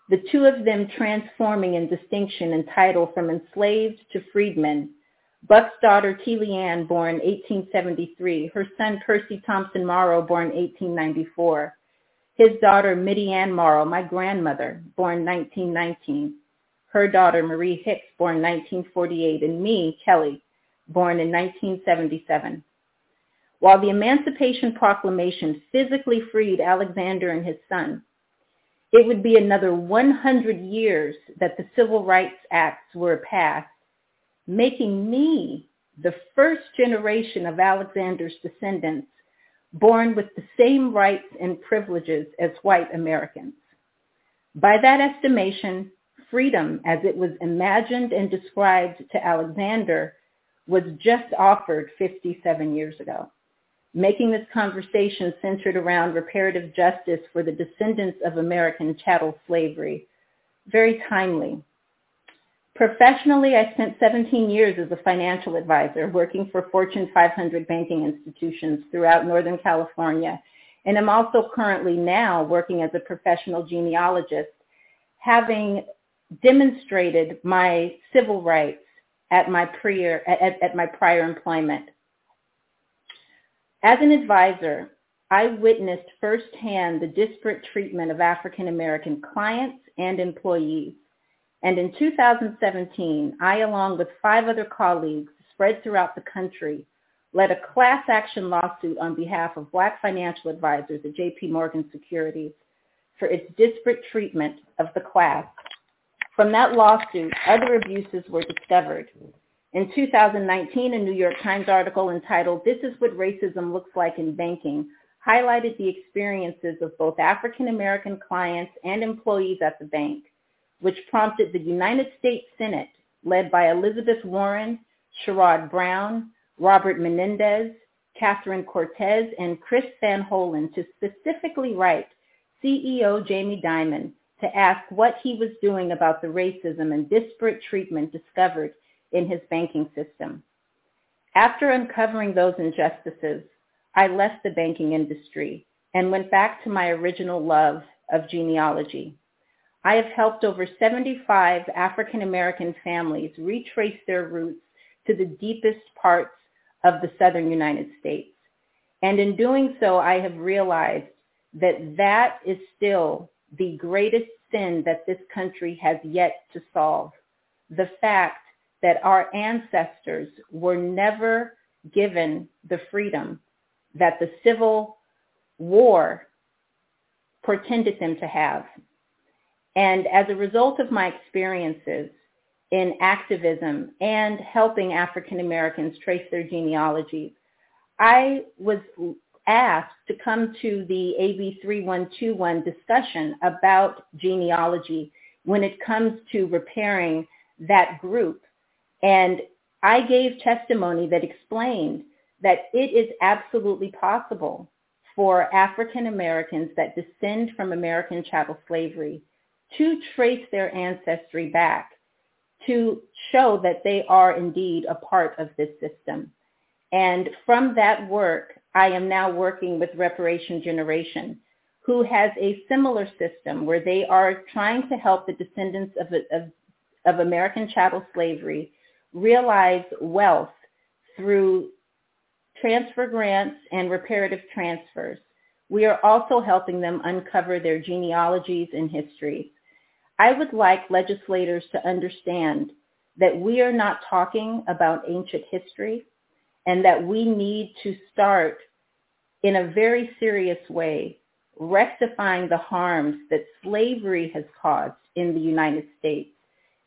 the two of them transforming in distinction and title from enslaved to freedmen. Buck's daughter, Teely Ann, born 1873. Her son, Percy Thompson Morrow, born 1894. His daughter, Mittie Ann Morrow, my grandmother, born 1919. Her daughter, Marie Hicks, born 1948. And me, Kelly, born in 1977. While the Emancipation Proclamation physically freed Alexander and his son, it would be another 100 years that the Civil Rights Acts were passed, making me the first generation of Alexander's descendants born with the same rights and privileges as white Americans. By that estimation, freedom as it was imagined and described to Alexander was just offered 57 years ago making this conversation centered around reparative justice for the descendants of American chattel slavery very timely. Professionally, I spent 17 years as a financial advisor working for Fortune 500 banking institutions throughout Northern California. And I'm also currently now working as a professional genealogist, having demonstrated my civil rights at my prior, at, at my prior employment. As an advisor, I witnessed firsthand the disparate treatment of African American clients and employees. And in 2017, I, along with five other colleagues spread throughout the country, led a class action lawsuit on behalf of black financial advisors at JP Morgan Securities for its disparate treatment of the class. From that lawsuit, other abuses were discovered, in 2019, a New York Times article entitled, This is What Racism Looks Like in Banking, highlighted the experiences of both African American clients and employees at the bank, which prompted the United States Senate, led by Elizabeth Warren, Sherrod Brown, Robert Menendez, Catherine Cortez, and Chris Van Hollen to specifically write CEO Jamie Dimon to ask what he was doing about the racism and disparate treatment discovered in his banking system. After uncovering those injustices, I left the banking industry and went back to my original love of genealogy. I have helped over 75 African American families retrace their roots to the deepest parts of the southern United States. And in doing so, I have realized that that is still the greatest sin that this country has yet to solve. The fact that our ancestors were never given the freedom that the Civil War pretended them to have. And as a result of my experiences in activism and helping African Americans trace their genealogy, I was asked to come to the AB 3121 discussion about genealogy when it comes to repairing that group. And I gave testimony that explained that it is absolutely possible for African Americans that descend from American chattel slavery to trace their ancestry back to show that they are indeed a part of this system. And from that work, I am now working with Reparation Generation, who has a similar system where they are trying to help the descendants of, of, of American chattel slavery realize wealth through transfer grants and reparative transfers. We are also helping them uncover their genealogies and histories. I would like legislators to understand that we are not talking about ancient history and that we need to start in a very serious way rectifying the harms that slavery has caused in the United States.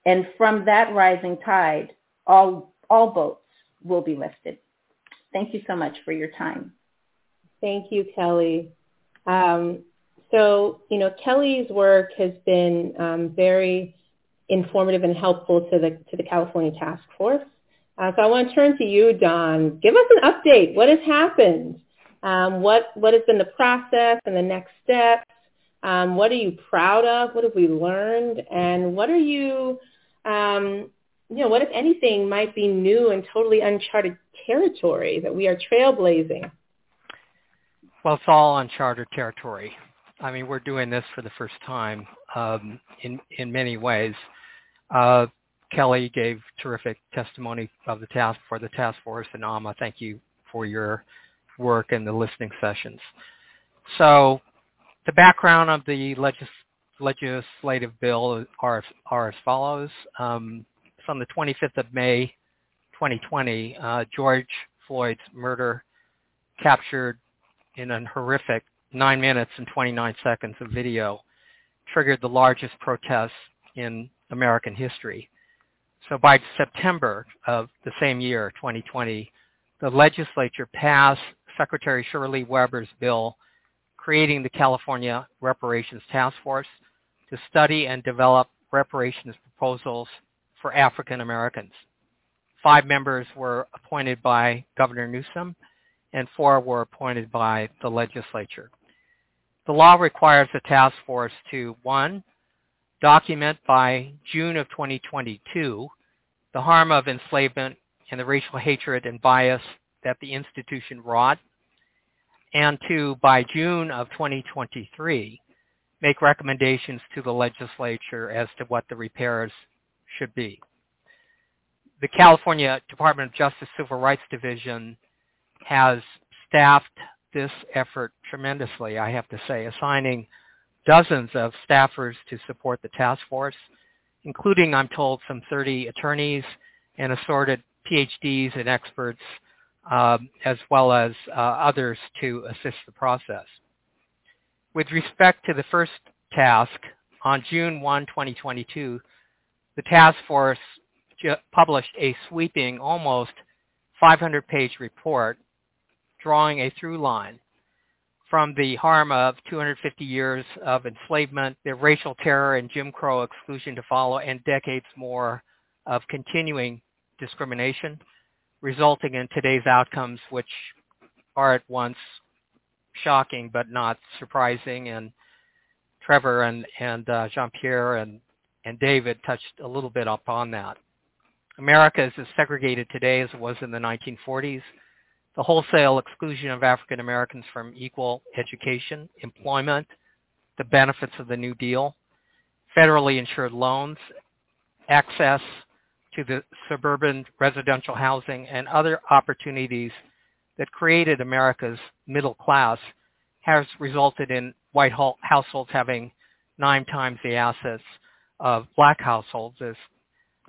And from that rising tide, all, all boats will be lifted. Thank you so much for your time. Thank you, Kelly. Um, so, you know, Kelly's work has been um, very informative and helpful to the to the California Task Force. Uh, so I want to turn to you, Don. Give us an update. What has happened? Um, what what has been the process and the next steps? Um, what are you proud of? What have we learned? And what are you, um, you know, what if anything might be new and totally uncharted territory that we are trailblazing? Well, it's all uncharted territory. I mean, we're doing this for the first time um, in in many ways. Uh, Kelly gave terrific testimony of the task for the task force, and Amma, thank you for your work and the listening sessions. So, the background of the legis- legislative bill are are as follows. Um, from the 25th of May, 2020, uh, George Floyd's murder captured in a horrific 9 minutes and 29 seconds of video triggered the largest protests in American history. So by September of the same year, 2020, the legislature passed Secretary Shirley Weber's bill creating the California Reparations Task Force to study and develop reparations proposals for African Americans. Five members were appointed by Governor Newsom and four were appointed by the legislature. The law requires the task force to, one, document by June of 2022 the harm of enslavement and the racial hatred and bias that the institution wrought, and to, by June of 2023, make recommendations to the legislature as to what the repairs should be. The California Department of Justice Civil Rights Division has staffed this effort tremendously, I have to say, assigning dozens of staffers to support the task force, including, I'm told, some 30 attorneys and assorted PhDs and experts, um, as well as uh, others to assist the process. With respect to the first task, on June 1, 2022, the task force published a sweeping, almost 500-page report drawing a through line from the harm of 250 years of enslavement, the racial terror and Jim Crow exclusion to follow, and decades more of continuing discrimination, resulting in today's outcomes, which are at once shocking but not surprising. And Trevor and, and uh, Jean-Pierre and, and David touched a little bit upon that. America is as segregated today as it was in the 1940s the wholesale exclusion of African Americans from equal education, employment, the benefits of the New Deal, federally insured loans, access to the suburban residential housing, and other opportunities that created America's middle class has resulted in white households having nine times the assets of black households, as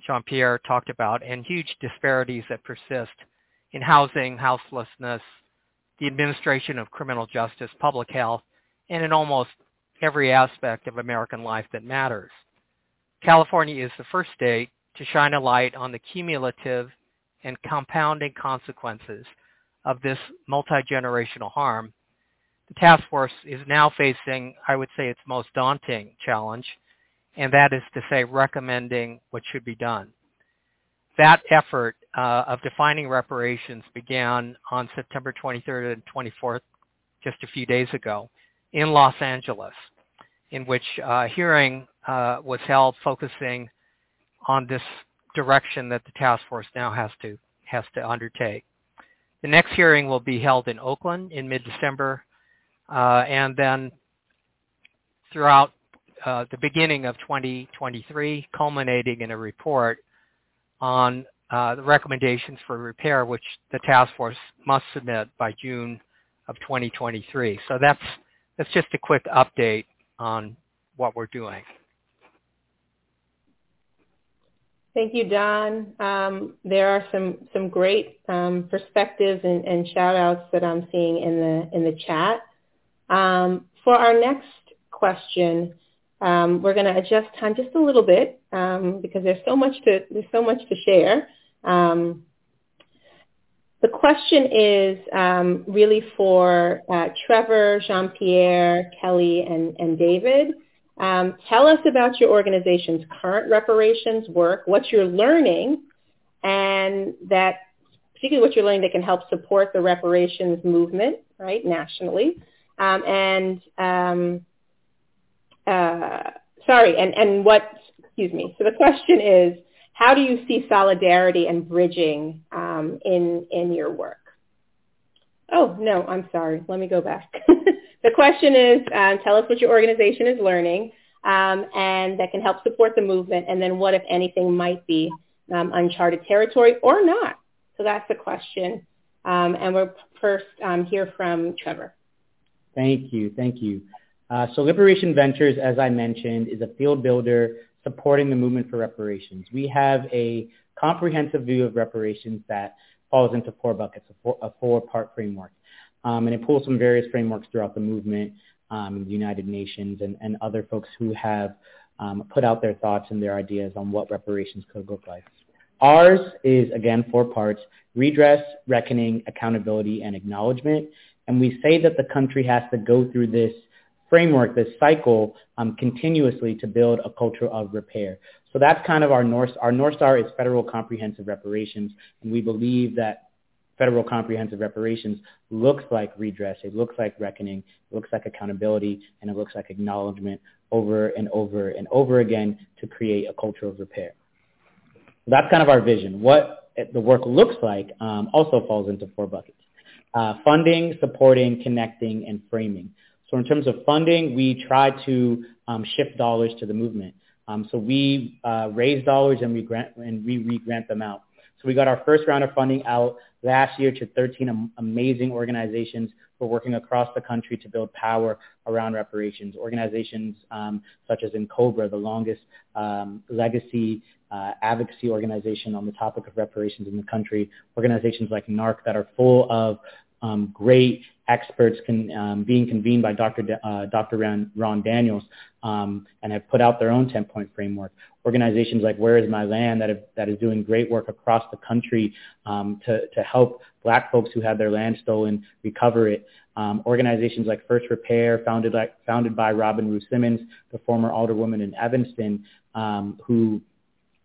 Jean-Pierre talked about, and huge disparities that persist in housing, houselessness, the administration of criminal justice, public health, and in almost every aspect of American life that matters. California is the first state to shine a light on the cumulative and compounding consequences of this multi-generational harm. The task force is now facing, I would say, its most daunting challenge and that is to say recommending what should be done. That effort uh, of defining reparations began on September 23rd and 24th, just a few days ago, in Los Angeles, in which uh, hearing uh, was held focusing on this direction that the task force now has to has to undertake. The next hearing will be held in Oakland in mid-December, uh, and then throughout uh, the beginning of 2023, culminating in a report on uh, the recommendations for repair, which the task force must submit by June of 2023. So that's that's just a quick update on what we're doing. Thank you, Don. Um, there are some some great um, perspectives and, and, shout outs that I'm seeing in the in the chat. Um, for our next question, um, we're going to adjust time just a little bit um, because there's so much to there's so much to share. Um, the question is really for uh, Trevor, Jean-Pierre, Kelly, and, and David. Um, tell us about your organization's current reparations work, what you're learning, and that particularly what you're learning that can help support the reparations movement, right, nationally. Um, and um, uh, sorry, and, and what, excuse me. So the question is, how do you see solidarity and bridging um, in, in your work? Oh, no, I'm sorry. Let me go back. the question is, um, tell us what your organization is learning um, and that can help support the movement, and then what, if anything, might be um, uncharted territory or not. So that's the question. Um, and we'll first um, hear from Trevor. Thank you. Thank you. Uh, so Liberation Ventures, as I mentioned, is a field builder supporting the movement for reparations. We have a comprehensive view of reparations that falls into four buckets, a, four, a four-part framework. Um, and it pulls from various frameworks throughout the movement, um, the United Nations, and, and other folks who have um, put out their thoughts and their ideas on what reparations could look like. Ours is, again, four parts, redress, reckoning, accountability, and acknowledgement. And we say that the country has to go through this framework, this cycle, um, continuously to build a culture of repair. So that's kind of our North, our North Star is federal comprehensive reparations. And we believe that federal comprehensive reparations looks like redress, it looks like reckoning, it looks like accountability, and it looks like acknowledgement over and over and over again to create a culture of repair. So that's kind of our vision. What the work looks like um, also falls into four buckets. Uh, funding, supporting, connecting, and framing. So in terms of funding, we try to um, shift dollars to the movement. Um, so we uh, raise dollars and we grant and we re-grant them out. So we got our first round of funding out last year to 13 am- amazing organizations who are working across the country to build power around reparations. Organizations um, such as N'COBRA, the longest um, legacy uh, advocacy organization on the topic of reparations in the country. Organizations like NAARC that are full of um, great experts can, um, being convened by Dr. De, uh, Dr. Ron, Daniels um, and have put out their own 10-point framework. Organizations like Where is My Land that, have, that is doing great work across the country um, to, to help black folks who had their land stolen recover it. Um, organizations like First Repair, founded, like, founded by Robin Rue Simmons, the former alderwoman in Evanston, um, who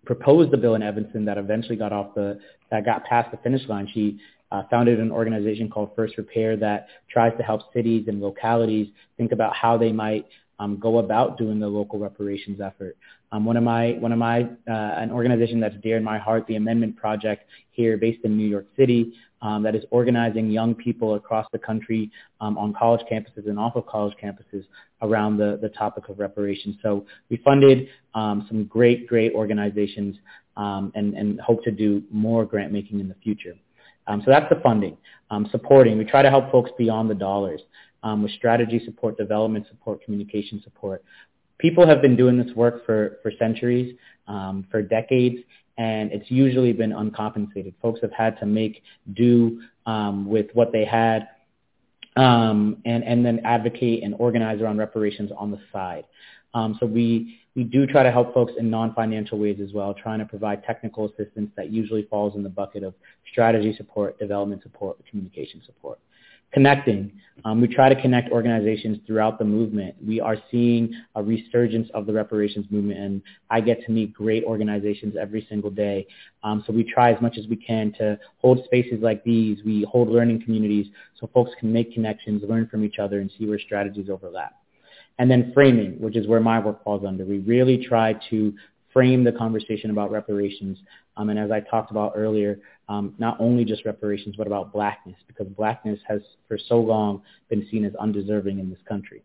proposed the bill in Evanston that eventually got off the that got past the finish line. She uh, founded an organization called First Repair that tries to help cities and localities think about how they might um, go about doing the local reparations effort. Um, one of my, one of my, uh, an organization that's dear in my heart, the Amendment Project here based in New York City, um, that is organizing young people across the country um, on college campuses and off of college campuses around the, the topic of reparations. So we funded um, some great, great organizations um, and, and hope to do more grant making in the future. Um, so that's the funding. Um, supporting, we try to help folks beyond the dollars um, with strategy support, development support, communication support. People have been doing this work for, for centuries, um, for decades, and it's usually been uncompensated. Folks have had to make do um, with what they had um, and, and then advocate and organize around reparations on the side. Um, so we, we do try to help folks in non-financial ways as well, trying to provide technical assistance that usually falls in the bucket of strategy support, development support, communication support. connecting. Um, we try to connect organizations throughout the movement. We are seeing a resurgence of the reparations movement, and I get to meet great organizations every single day. Um, so we try as much as we can to hold spaces like these. We hold learning communities so folks can make connections, learn from each other, and see where strategies overlap. And then framing, which is where my work falls under. We really try to frame the conversation about reparations. Um, and as I talked about earlier, um, not only just reparations, but about blackness, because blackness has for so long been seen as undeserving in this country.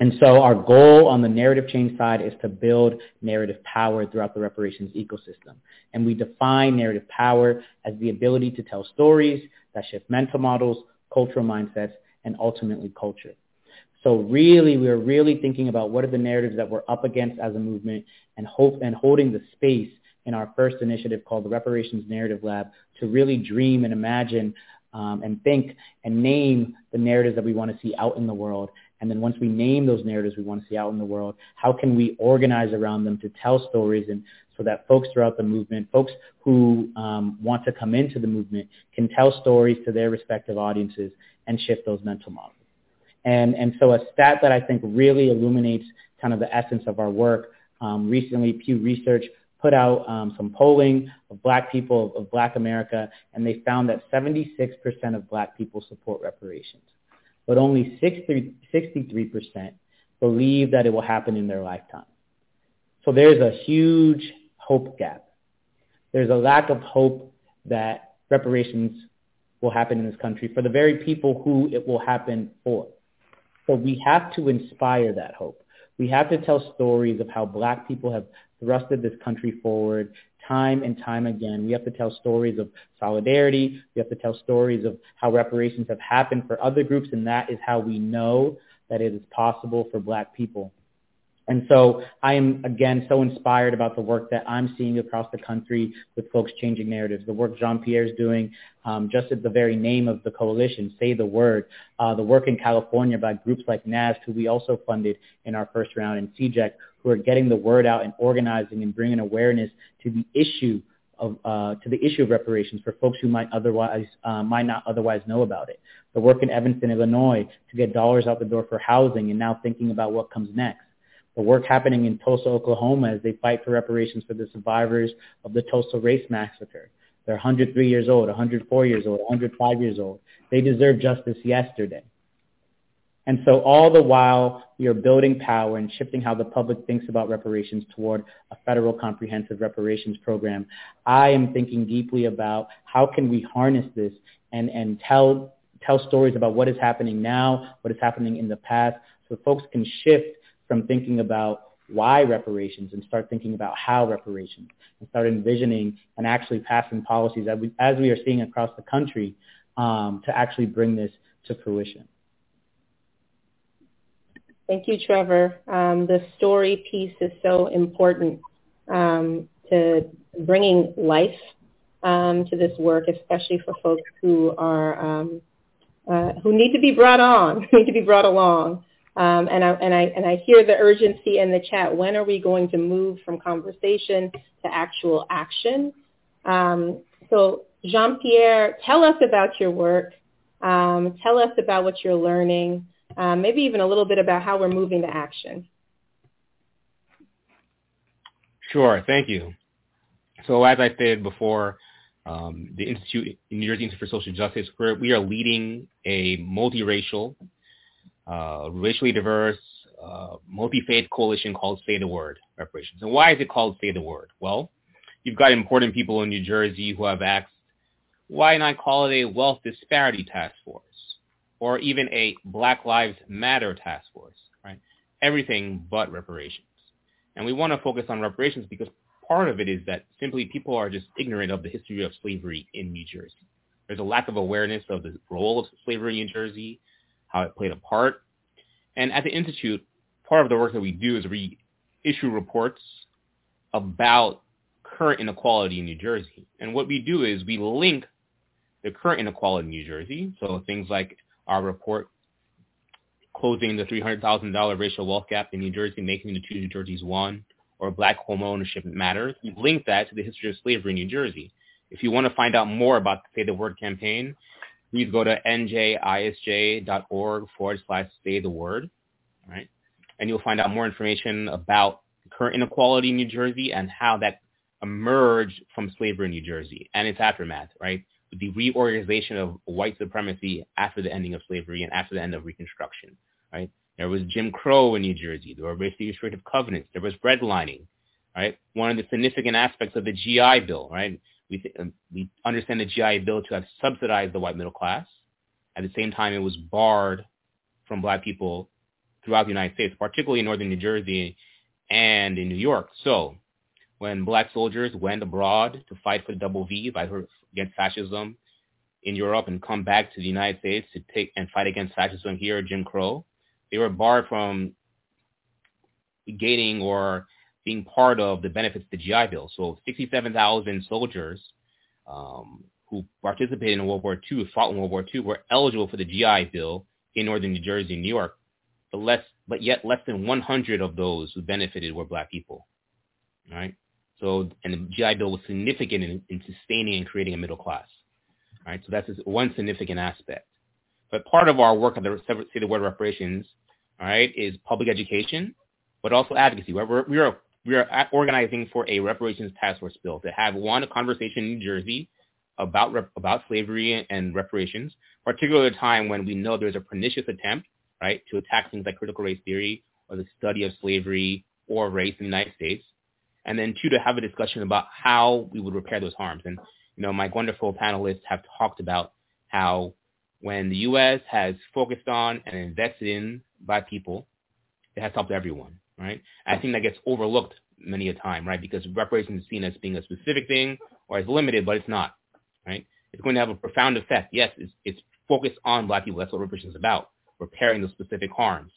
And so our goal on the narrative change side is to build narrative power throughout the reparations ecosystem. And we define narrative power as the ability to tell stories that shift mental models, cultural mindsets, and ultimately culture. So really, we're really thinking about what are the narratives that we're up against as a movement and hope and holding the space in our first initiative called the Reparations Narrative Lab to really dream and imagine um, and think and name the narratives that we want to see out in the world. And then once we name those narratives we want to see out in the world, how can we organize around them to tell stories and so that folks throughout the movement, folks who um, want to come into the movement can tell stories to their respective audiences and shift those mental models. And, and so a stat that I think really illuminates kind of the essence of our work, um, recently Pew Research put out um, some polling of black people, of, of black America, and they found that 76% of black people support reparations. But only 63% believe that it will happen in their lifetime. So there's a huge hope gap. There's a lack of hope that reparations will happen in this country for the very people who it will happen for. So we have to inspire that hope. We have to tell stories of how black people have thrusted this country forward time and time again. We have to tell stories of solidarity. We have to tell stories of how reparations have happened for other groups, and that is how we know that it is possible for black people. And so I am, again, so inspired about the work that I'm seeing across the country with folks changing narratives, the work Jean-Pierre is doing, um, just at the very name of the coalition, Say the Word, uh, the work in California by groups like NAST, who we also funded in our first round, and CJEC, who are getting the word out and organizing and bringing awareness to the issue of, uh, to the issue of reparations for folks who might otherwise uh, might not otherwise know about it. The work in Evanston, Illinois, to get dollars out the door for housing, and now thinking about what comes next the work happening in Tulsa, Oklahoma as they fight for reparations for the survivors of the Tulsa race massacre. They're 103 years old, 104 years old, 105 years old. They deserve justice yesterday. And so all the while we are building power and shifting how the public thinks about reparations toward a federal comprehensive reparations program, I am thinking deeply about how can we harness this and, and tell, tell stories about what is happening now, what is happening in the past, so folks can shift from thinking about why reparations and start thinking about how reparations and start envisioning and actually passing policies as we, as we are seeing across the country um, to actually bring this to fruition. Thank you, Trevor. Um, the story piece is so important um, to bringing life um, to this work, especially for folks who are um, uh, who need to be brought on, need to be brought along. Um, and, I, and, I, and I hear the urgency in the chat. When are we going to move from conversation to actual action? Um, so Jean-Pierre, tell us about your work. Um, tell us about what you're learning. Um, maybe even a little bit about how we're moving to action. Sure. Thank you. So as I said before, um, the Institute, New Jersey Institute for Social Justice, we are leading a multiracial uh, racially diverse, uh, multi-faith coalition called Say the Word Reparations. And why is it called Say the Word? Well, you've got important people in New Jersey who have asked, why not call it a wealth disparity task force or even a Black Lives Matter task force, right? Everything but reparations. And we want to focus on reparations because part of it is that simply people are just ignorant of the history of slavery in New Jersey. There's a lack of awareness of the role of slavery in New Jersey, how it played a part. And at the Institute, part of the work that we do is we issue reports about current inequality in New Jersey. And what we do is we link the current inequality in New Jersey, so things like our report closing the $300,000 racial wealth gap in New Jersey, making the two New Jerseys one, or black home ownership matters. We've linked that to the history of slavery in New Jersey. If you want to find out more about the Say the Word campaign, please go to njisj.org forward slash say the word, right? And you'll find out more information about current inequality in New Jersey and how that emerged from slavery in New Jersey and its aftermath, right? The reorganization of white supremacy after the ending of slavery and after the end of Reconstruction, right? There was Jim Crow in New Jersey. There were racially restrictive covenants. There was redlining, right? One of the significant aspects of the GI Bill, right? We, th- um, we understand the GI Bill to have subsidized the white middle class. At the same time, it was barred from black people throughout the United States, particularly in northern New Jersey and in New York. So when black soldiers went abroad to fight for the double V, against fascism in Europe and come back to the United States to take and fight against fascism here, Jim Crow, they were barred from gaining or being part of the benefits of the GI Bill. So 67,000 soldiers um, who participated in World War II, fought in World War II, were eligible for the GI Bill in northern New Jersey and New York. But less, but yet less than 100 of those who benefited were black people. Right? So, and the GI Bill was significant in, in sustaining and creating a middle class. Right? So that's one significant aspect. But part of our work at the Say the Word Reparations, all right, is public education, but also advocacy. We're, we are we are organizing for a reparations task force bill to have one a conversation in New Jersey about about slavery and reparations, particularly at a time when we know there's a pernicious attempt, right, to attack things like critical race theory or the study of slavery or race in the United States, and then two to have a discussion about how we would repair those harms. And you know, my wonderful panelists have talked about how when the U.S. has focused on and invested in black people, it has helped everyone right? I think that gets overlooked many a time, right? Because reparations is seen as being a specific thing or as limited, but it's not, right? It's going to have a profound effect. Yes, it's, it's focused on black people. That's what reparations is about, repairing those specific harms.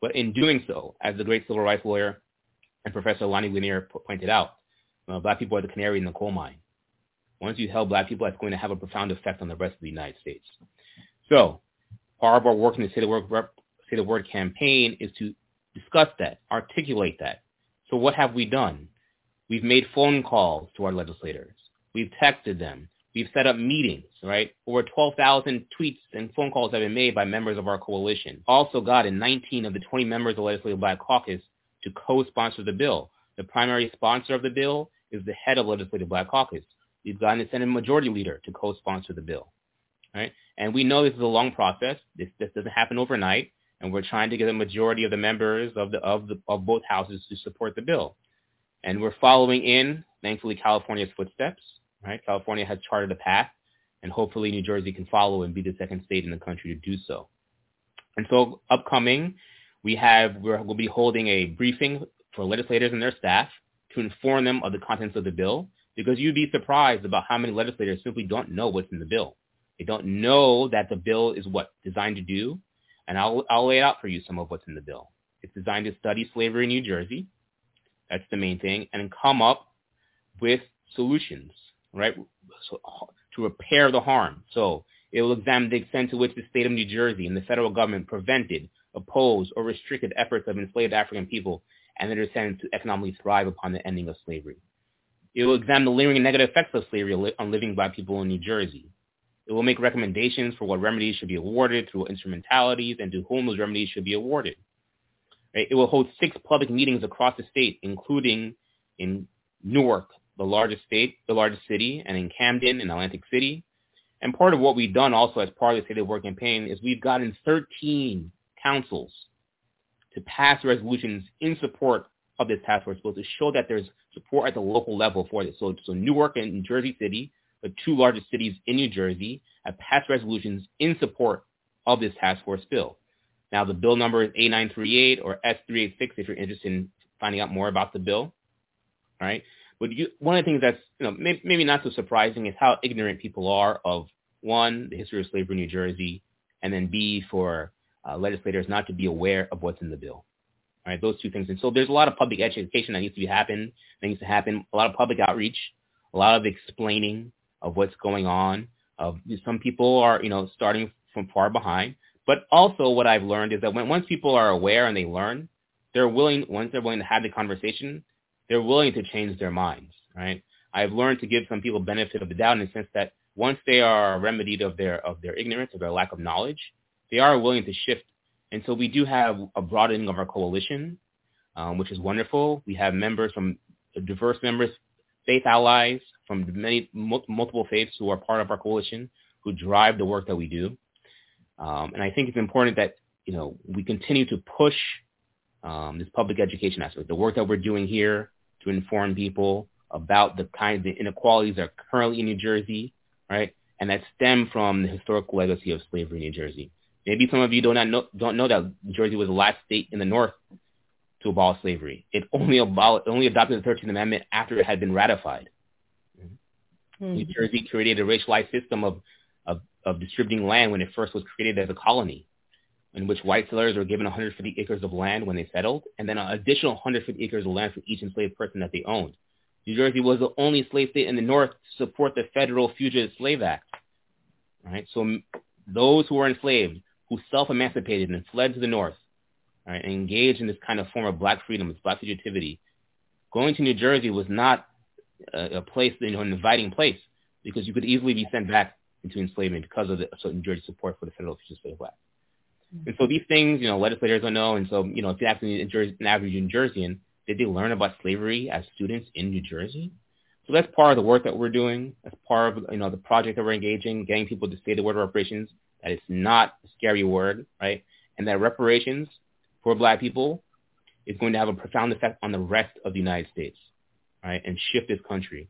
But in doing so, as the great civil rights lawyer and Professor Lani Guinier pointed out, uh, black people are the canary in the coal mine. Once you help black people, that's going to have a profound effect on the rest of the United States. So part of our work in the Say the Word, Say the Word campaign is to discuss that, articulate that. So what have we done? We've made phone calls to our legislators. We've texted them. We've set up meetings, right? Over 12,000 tweets and phone calls have been made by members of our coalition. Also gotten 19 of the 20 members of the Legislative Black Caucus to co-sponsor the bill. The primary sponsor of the bill is the head of Legislative Black Caucus. We've gotten the Senate Majority Leader to co-sponsor the bill, right? And we know this is a long process. This, this doesn't happen overnight and we're trying to get a majority of the members of the of the of both houses to support the bill. And we're following in, thankfully, California's footsteps. Right? California has charted a path, and hopefully New Jersey can follow and be the second state in the country to do so. And so, upcoming, we have we're, we'll be holding a briefing for legislators and their staff to inform them of the contents of the bill, because you'd be surprised about how many legislators simply don't know what's in the bill. They don't know that the bill is what designed to do, and I'll, I'll lay out for you some of what's in the bill. It's designed to study slavery in New Jersey. That's the main thing. And come up with solutions, right, so, to repair the harm. So it will examine the extent to which the state of New Jersey and the federal government prevented, opposed, or restricted efforts of enslaved African people and their descendants to economically thrive upon the ending of slavery. It will examine the lingering negative effects of slavery on living black people in New Jersey. It will make recommendations for what remedies should be awarded through instrumentalities and to whom those remedies should be awarded. It will hold six public meetings across the state, including in Newark, the largest state, the largest city, and in Camden and Atlantic City. And part of what we've done also as part of the Say the Word campaign is we've gotten 13 councils to pass resolutions in support of this task force bill to show that there's support at the local level for this. So, so Newark and Jersey City the two largest cities in New Jersey have passed resolutions in support of this task force bill. Now, the bill number is A938 or S386 if you're interested in finding out more about the bill. All right. But you, one of the things that's you know maybe, maybe not so surprising is how ignorant people are of one, the history of slavery in New Jersey, and then B, for uh, legislators not to be aware of what's in the bill. All right, those two things. And so there's a lot of public education that needs to be happen, that needs to happen, a lot of public outreach, a lot of explaining of what's going on. Of some people are, you know, starting from far behind. But also what I've learned is that when once people are aware and they learn, they're willing, once they're willing to have the conversation, they're willing to change their minds, right? I've learned to give some people benefit of the doubt in the sense that once they are remedied of their of their ignorance or their lack of knowledge, they are willing to shift. And so we do have a broadening of our coalition, um, which is wonderful. We have members from diverse members, faith allies from many multiple faiths who are part of our coalition who drive the work that we do. Um, and I think it's important that you know we continue to push um, this public education aspect, the work that we're doing here to inform people about the kinds of inequalities that are currently in New Jersey, right? And that stem from the historical legacy of slavery in New Jersey. Maybe some of you do not know, don't know that New Jersey was the last state in the North to abolish slavery. It only, abol- only adopted the 13th Amendment after it had been ratified. Mm-hmm. New Jersey created a racialized system of, of, of distributing land when it first was created as a colony in which white settlers were given 150 acres of land when they settled, and then an additional 150 acres of land for each enslaved person that they owned. New Jersey was the only slave state in the North to support the Federal Fugitive Slave Act. Right? So those who were enslaved, who self-emancipated and fled to the North, right, and engaged in this kind of form of black freedom, this black fugitivity, going to New Jersey was not a, a place, you know, an inviting place, because you could easily be sent back into enslavement because of the so New Jersey support for the Federal Fugitive Slave Act. Mm-hmm. And so these things, you know, legislators don't know. And so, you know, if you ask an average New Jerseyan, did they learn about slavery as students in New Jersey? So that's part of the work that we're doing. That's part of, you know, the project that we're engaging, getting people to say the word reparations, that it's not a scary word, right? And that reparations for black people is going to have a profound effect on the rest of the United States, right? And shift this country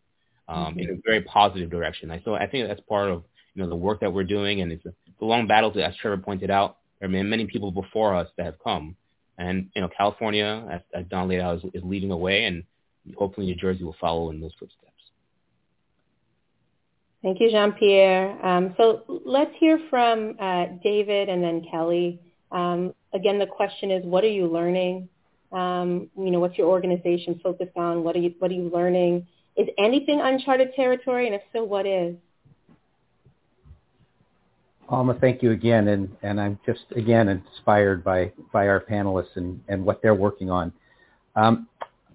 um, mm-hmm. in a very positive direction. I, so I think that's part of, you know, the work that we're doing. And it's a, it's a long battle, to, as Trevor pointed out. There have been many people before us that have come. And, you know, California, as, as Don laid out, is, is leading the way, and hopefully New Jersey will follow in those footsteps. Thank you, Jean-Pierre. Um, so let's hear from uh, David and then Kelly. Um, again, the question is, what are you learning? Um, you know, what's your organization focused on? What are you What are you learning? Is anything uncharted territory, and if so, what is? Alma, thank you again, and, and I'm just again inspired by by our panelists and, and what they're working on. Um,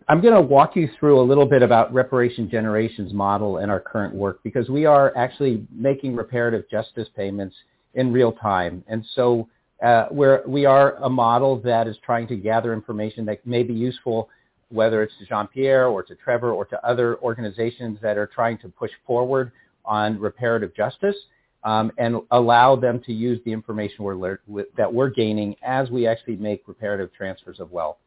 I'm going to walk you through a little bit about reparation generations model and our current work because we are actually making reparative justice payments in real time, and so uh, we're, we are a model that is trying to gather information that may be useful, whether it's to Jean-Pierre or to Trevor or to other organizations that are trying to push forward on reparative justice um, and allow them to use the information we're that we're gaining as we actually make reparative transfers of wealth.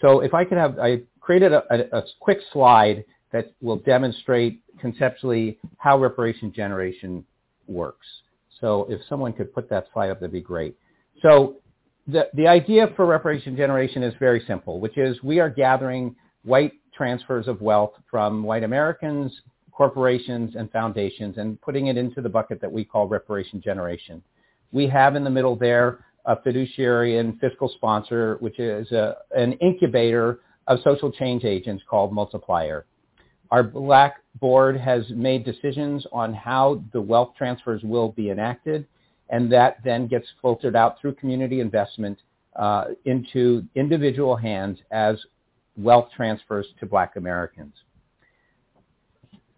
So if I could have, I created a, a, a quick slide that will demonstrate conceptually how reparation generation works. So if someone could put that slide up, that'd be great. So the, the idea for reparation generation is very simple, which is we are gathering white transfers of wealth from white Americans, corporations, and foundations and putting it into the bucket that we call reparation generation. We have in the middle there a fiduciary and fiscal sponsor, which is a, an incubator of social change agents called Multiplier. Our black board has made decisions on how the wealth transfers will be enacted, and that then gets filtered out through community investment uh, into individual hands as wealth transfers to black Americans.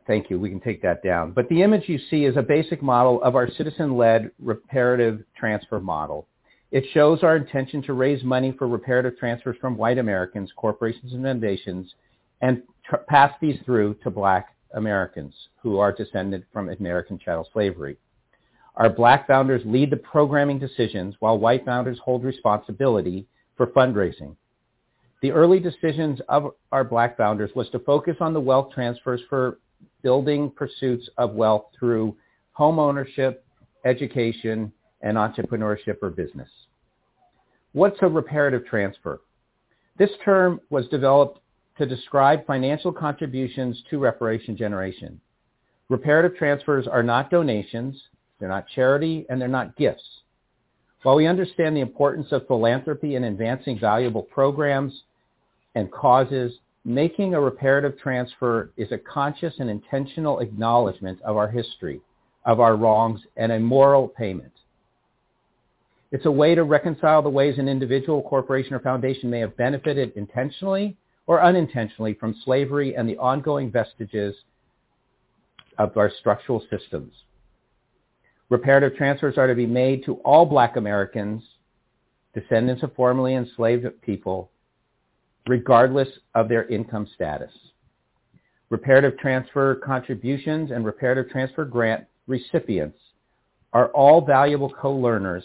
Thank you. We can take that down. But the image you see is a basic model of our citizen-led reparative transfer model. It shows our intention to raise money for reparative transfers from white Americans, corporations, and foundations, and tr- pass these through to black Americans who are descended from American chattel slavery. Our black founders lead the programming decisions while white founders hold responsibility for fundraising. The early decisions of our black founders was to focus on the wealth transfers for building pursuits of wealth through home ownership, education, and entrepreneurship or business. What's a reparative transfer? This term was developed to describe financial contributions to reparation generation. Reparative transfers are not donations, they're not charity, and they're not gifts. While we understand the importance of philanthropy in advancing valuable programs and causes, Making a reparative transfer is a conscious and intentional acknowledgement of our history, of our wrongs, and a moral payment. It's a way to reconcile the ways an individual, corporation, or foundation may have benefited intentionally or unintentionally from slavery and the ongoing vestiges of our structural systems. Reparative transfers are to be made to all black Americans, descendants of formerly enslaved people, regardless of their income status. Reparative transfer contributions and reparative transfer grant recipients are all valuable co-learners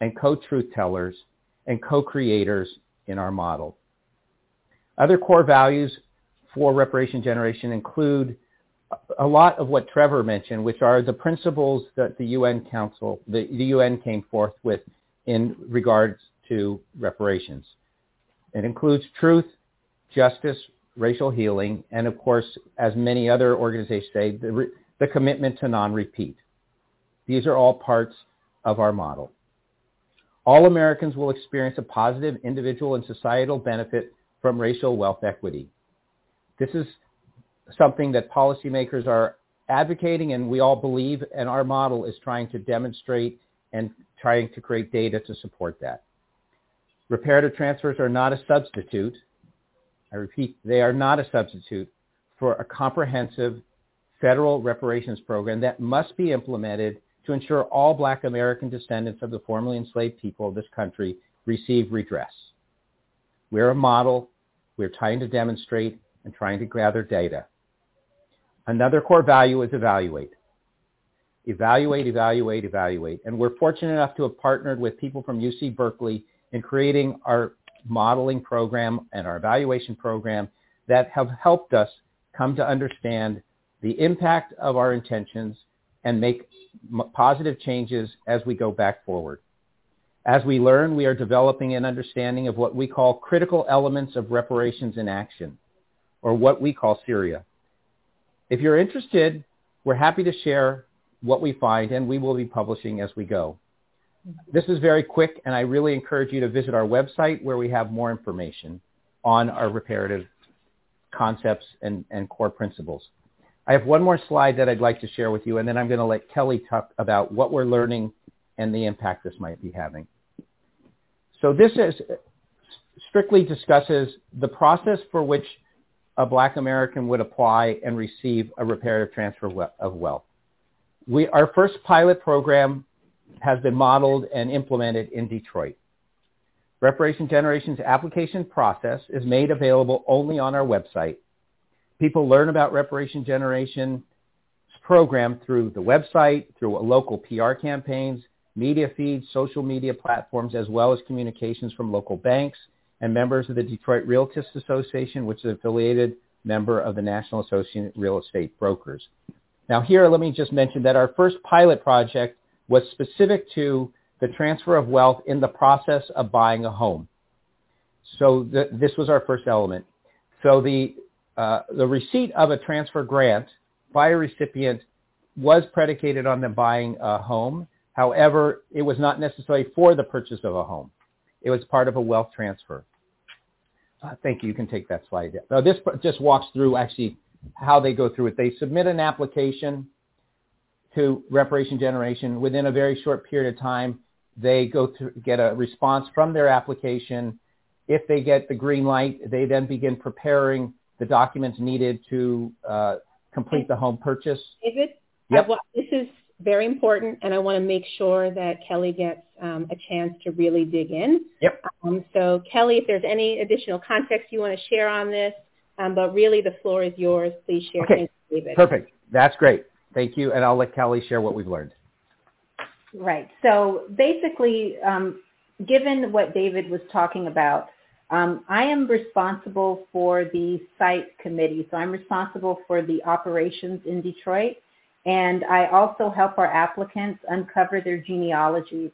and co-truth tellers and co-creators in our model. Other core values for reparation generation include a lot of what Trevor mentioned, which are the principles that the UN Council, the, the UN came forth with in regards to reparations. It includes truth, justice, racial healing, and of course, as many other organizations say, the, the commitment to non-repeat. These are all parts of our model. All Americans will experience a positive individual and societal benefit from racial wealth equity. This is something that policymakers are advocating and we all believe, and our model is trying to demonstrate and trying to create data to support that. Reparative transfers are not a substitute. I repeat, they are not a substitute for a comprehensive federal reparations program that must be implemented to ensure all black American descendants of the formerly enslaved people of this country receive redress. We're a model. We're trying to demonstrate and trying to gather data. Another core value is evaluate. Evaluate, evaluate, evaluate. And we're fortunate enough to have partnered with people from UC Berkeley in creating our modeling program and our evaluation program that have helped us come to understand the impact of our intentions and make positive changes as we go back forward. As we learn, we are developing an understanding of what we call critical elements of reparations in action, or what we call CERIA. If you're interested, we're happy to share what we find, and we will be publishing as we go. Mm-hmm. This is very quick, and I really encourage you to visit our website where we have more information on our reparative concepts and, and core principles. I have one more slide that I'd like to share with you, and then I'm going to let Kelly talk about what we're learning and the impact this might be having. So this is strictly discusses the process for which a black American would apply and receive a reparative transfer of wealth. We, our first pilot program has been modeled and implemented in Detroit. Reparation Generation's application process is made available only on our website. People learn about Reparation Generation's program through the website, through local PR campaigns, media feeds, social media platforms, as well as communications from local banks and members of the Detroit Realtors Association, which is an affiliated member of the National Association of Real Estate Brokers. Now here, let me just mention that our first pilot project was specific to the transfer of wealth in the process of buying a home. So this was our first element. So the, uh, the receipt of a transfer grant by a recipient was predicated on them buying a home. However, it was not necessarily for the purchase of a home. It was part of a wealth transfer. Uh, thank you. You can take that slide. Now, this just walks through actually how they go through it. They submit an application to Reparation Generation. Within a very short period of time, they go to get a response from their application. If they get the green light, they then begin preparing the documents needed to uh, complete the home purchase. David, yep. this is very important, and I want to make sure that Kelly gets um, a chance to really dig in. Yep. Um, so Kelly, if there's any additional context you want to share on this, um, but really the floor is yours. Please share. Okay. David. Perfect. That's great. Thank you, and I'll let Kelly share what we've learned. Right. So basically, um, given what David was talking about, um, I am responsible for the site committee. So I'm responsible for the operations in Detroit. And I also help our applicants uncover their genealogies.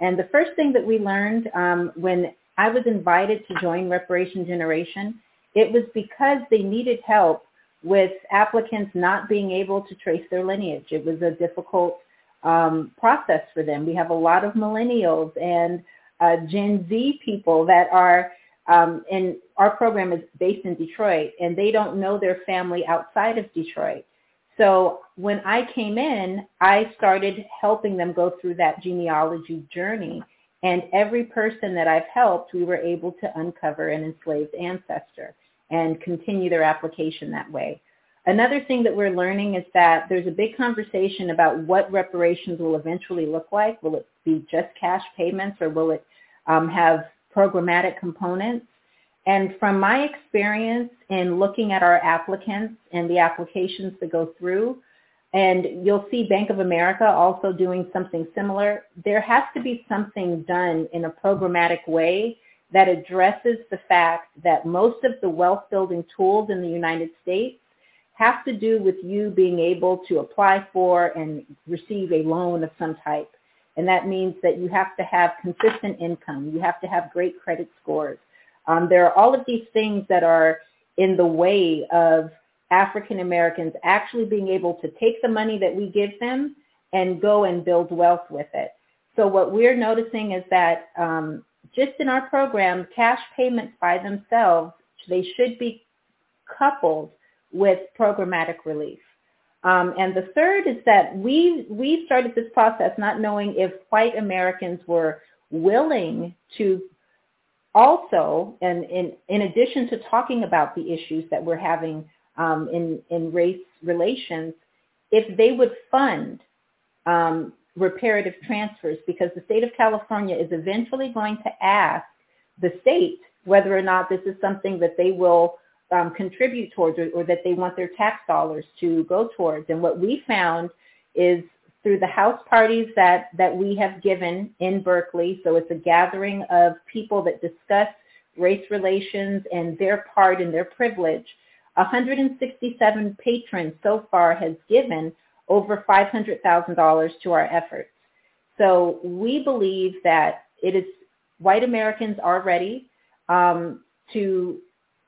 And the first thing that we learned um, when I was invited to join Reparation Generation, it was because they needed help with applicants not being able to trace their lineage. It was a difficult um, process for them. We have a lot of millennials and uh, Gen Z people that are um, and our program is based in Detroit, and they don't know their family outside of Detroit. So when I came in, I started helping them go through that genealogy journey. And every person that I've helped, we were able to uncover an enslaved ancestor and continue their application that way. Another thing that we're learning is that there's a big conversation about what reparations will eventually look like. Will it be just cash payments or will it um, have programmatic components? And from my experience in looking at our applicants and the applications that go through, and you'll see Bank of America also doing something similar, there has to be something done in a programmatic way that addresses the fact that most of the wealth building tools in the United States have to do with you being able to apply for and receive a loan of some type. And that means that you have to have consistent income. You have to have great credit scores. Um, there are all of these things that are in the way of African Americans actually being able to take the money that we give them and go and build wealth with it. So what we're noticing is that um, just in our program, cash payments by themselves, they should be coupled with programmatic relief. Um, and the third is that we we started this process not knowing if white Americans were willing to also, and in, in addition to talking about the issues that we're having um, in, in race relations, if they would fund um, reparative transfers because the state of California is eventually going to ask the state whether or not this is something that they will um, contribute towards or, or that they want their tax dollars to go towards. And what we found is through the house parties that, that we have given in Berkeley, so it's a gathering of people that discuss race relations and their part and their privilege, 167 patrons so far has given over $500,000 to our efforts. So we believe that it is white Americans are ready um, to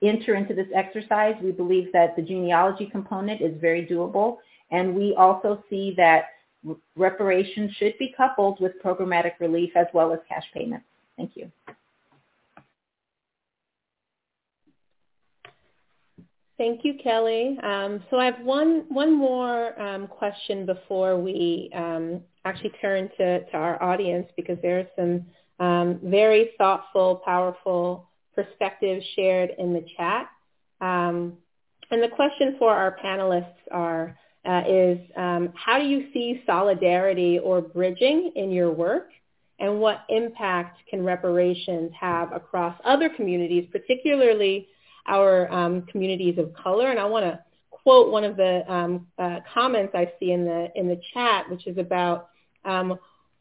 enter into this exercise. We believe that the genealogy component is very doable. And we also see that reparations should be coupled with programmatic relief as well as cash payments. Thank you. Thank you, Kelly. Um, so I have one one more um, question before we um, actually turn to, to our audience because there are some um, very thoughtful, powerful perspectives shared in the chat. Um, and the question for our panelists are uh, is um, how do you see solidarity or bridging in your work? And what impact can reparations have across other communities, particularly our um, communities of color? And I want to quote one of the um, uh, comments I see in the in the chat, which is about, um,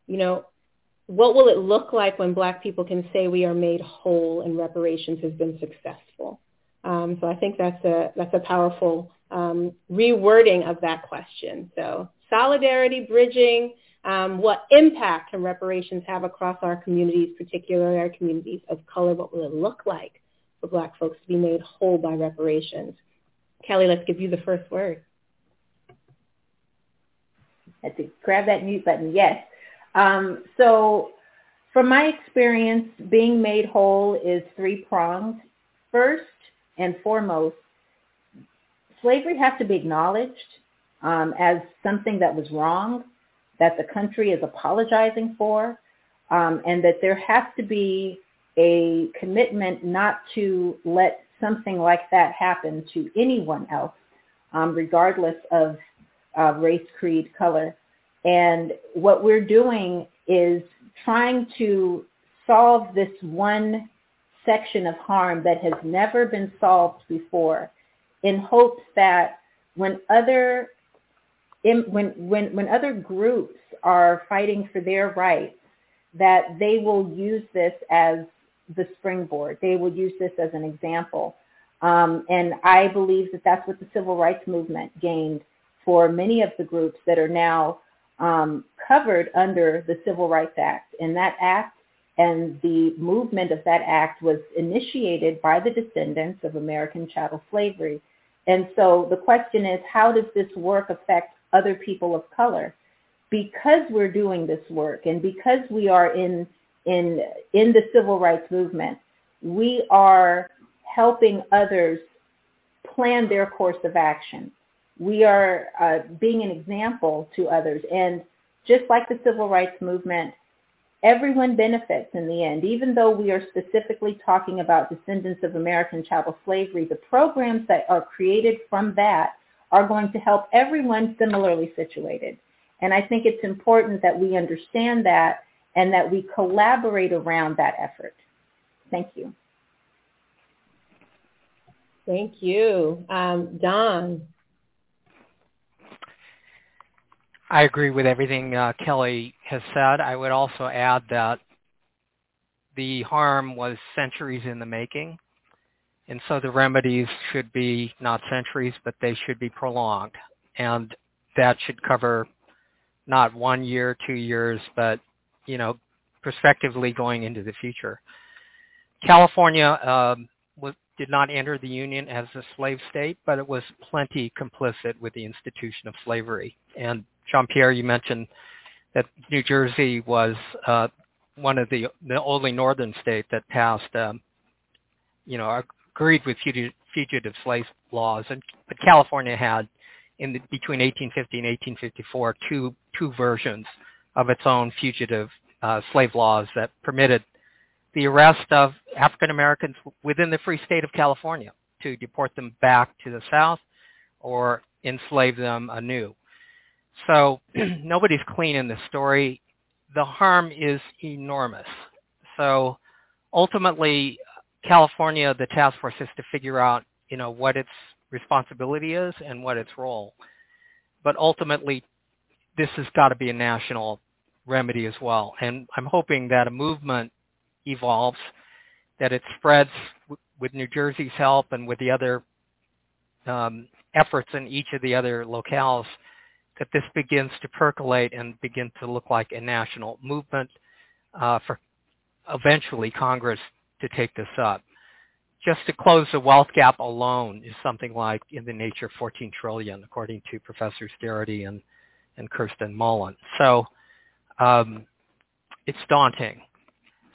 you know, what will it look like when Black people can say we are made whole and reparations has been successful? Um, so I think that's a that's a powerful um, rewording of that question. So solidarity, bridging, um, what impact can reparations have across our communities, particularly our communities of color? What will it look like for Black folks to be made whole by reparations? Kelly, let's give you the first word. I had to grab that mute button. Yes. Um, so from my experience, being made whole is three-pronged. First and foremost, slavery has to be acknowledged um, as something that was wrong, that the country is apologizing for, um, and that there has to be a commitment not to let something like that happen to anyone else, um, regardless of uh, race, creed, color. And what we're doing is trying to solve this one section of harm that has never been solved before in hopes that when other when, when, when other groups are fighting for their rights, that they will use this as the springboard. They will use this as an example. Um, and I believe that that's what the civil rights movement gained for many of the groups that are now um, covered under the Civil Rights Act. And that act and the movement of that act was initiated by the descendants of American chattel slavery. And so the question is, how does this work affect other people of color? Because we're doing this work and because we are in, in, in the civil rights movement, we are helping others plan their course of action. We are uh, being an example to others. And just like the civil rights movement, everyone benefits in the end. Even though we are specifically talking about descendants of American chattel slavery, the programs that are created from that are going to help everyone similarly situated. And I think it's important that we understand that and that we collaborate around that effort. Thank you. Thank you. Um, Don. I agree with everything uh, Kelly has said. I would also add that the harm was centuries in the making. And so the remedies should be not centuries, but they should be prolonged. And that should cover not one year, two years, but, you know, prospectively going into the future. California um, was, did not enter the Union as a slave state, but it was plenty complicit with the institution of slavery. And Jean-Pierre, you mentioned that New Jersey was uh, one of the the only northern state that passed, um, you know, agreed with fugitive, slave laws, and but California had in the, between 1850 and 1854 two two versions of its own fugitive uh, slave laws that permitted the arrest of African Americans within the free state of California to deport them back to the South or enslave them anew. So nobody's clean in this story. The harm is enormous. So ultimately, California, the task force is to figure out, you know, what its responsibility is and what its role. But ultimately, this has got to be a national remedy as well. And I'm hoping that a movement evolves, that it spreads with New Jersey's help and with the other um, efforts in each of the other locales that this begins to percolate and begin to look like a national movement uh, for eventually Congress to take this up. Just to close the wealth gap alone is something like in the nature of 14 trillion, according to Professor Darity and, and Kirsten Mullen. So um, it's daunting.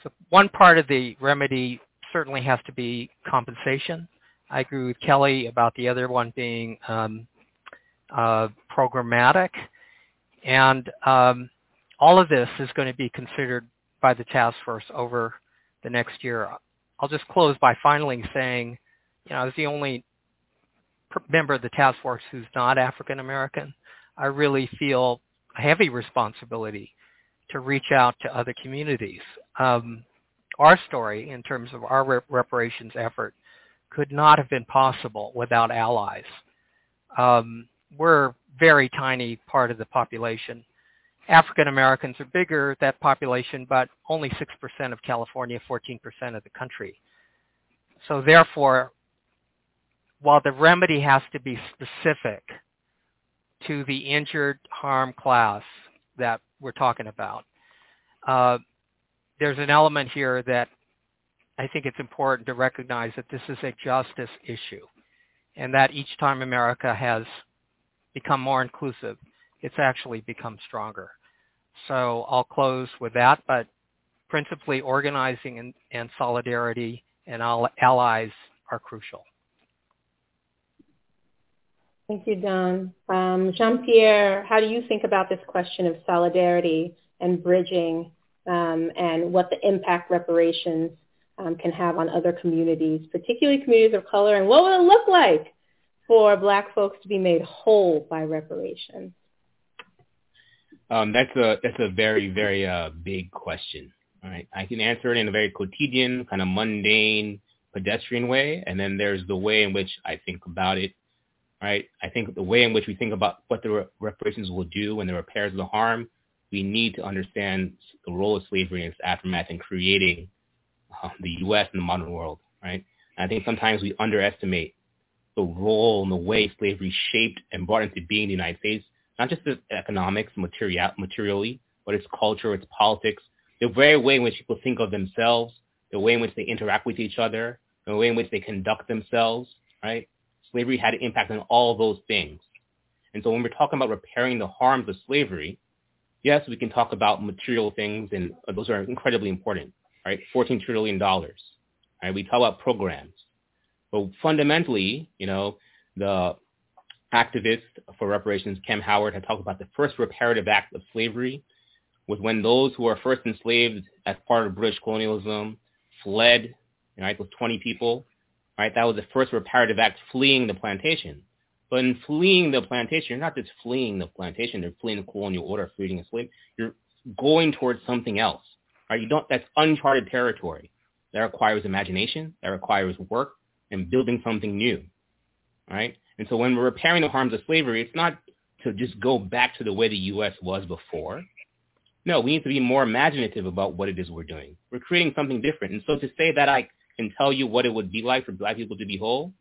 So one part of the remedy certainly has to be compensation. I agree with Kelly about the other one being um, uh, programmatic. And um, all of this is going to be considered by the task force over the next year. I'll just close by finally saying, you know, as the only member of the task force who's not African American, I really feel a heavy responsibility to reach out to other communities. Um, our story, in terms of our rep- reparations effort, could not have been possible without allies. Um, we're very tiny part of the population. African Americans are bigger, that population, but only 6% of California, 14% of the country. So therefore, while the remedy has to be specific to the injured harm class that we're talking about, uh, there's an element here that I think it's important to recognize that this is a justice issue and that each time America has become more inclusive, it's actually become stronger. So I'll close with that, but principally organizing and, and solidarity and all, allies are crucial. Thank you, Don. Um, Jean-Pierre, how do you think about this question of solidarity and bridging um, and what the impact reparations um, can have on other communities, particularly communities of color, and what will it look like for black folks to be made whole by reparations? Um, that's a that's a very very uh, big question. All right, I can answer it in a very quotidian, kind of mundane, pedestrian way, and then there's the way in which I think about it. Right, I think the way in which we think about what the reparations will do and the repairs of the harm, we need to understand the role of slavery and its aftermath in creating uh, the U.S. and the modern world. Right, and I think sometimes we underestimate the role and the way slavery shaped and brought into being the United States, not just the economics, material, materially, but its culture, its politics, the very way in which people think of themselves, the way in which they interact with each other, the way in which they conduct themselves, right? Slavery had an impact on all those things. And so when we're talking about repairing the harms of slavery, yes, we can talk about material things, and those are incredibly important, right? $14 trillion, right? We talk about programs. But fundamentally, you know, the activist for reparations, Kamm Howard, had talked about the first reparative act of slavery was when those who were first enslaved as part of British colonialism fled, right, those 20 people, right, that was the first reparative act fleeing the plantation. But in fleeing the plantation, you're not just fleeing the plantation, you're fleeing the colonial order, fleeing a slave. You're going towards something else. Right? You don't that's uncharted territory. That requires imagination, that requires work and building something new. Right? And so when we're repairing the harms of slavery, it's not to just go back to the way the US was before. No, we need to be more imaginative about what it is we're doing. We're creating something different. And so to say that I can tell you what it would be like for black people to be whole,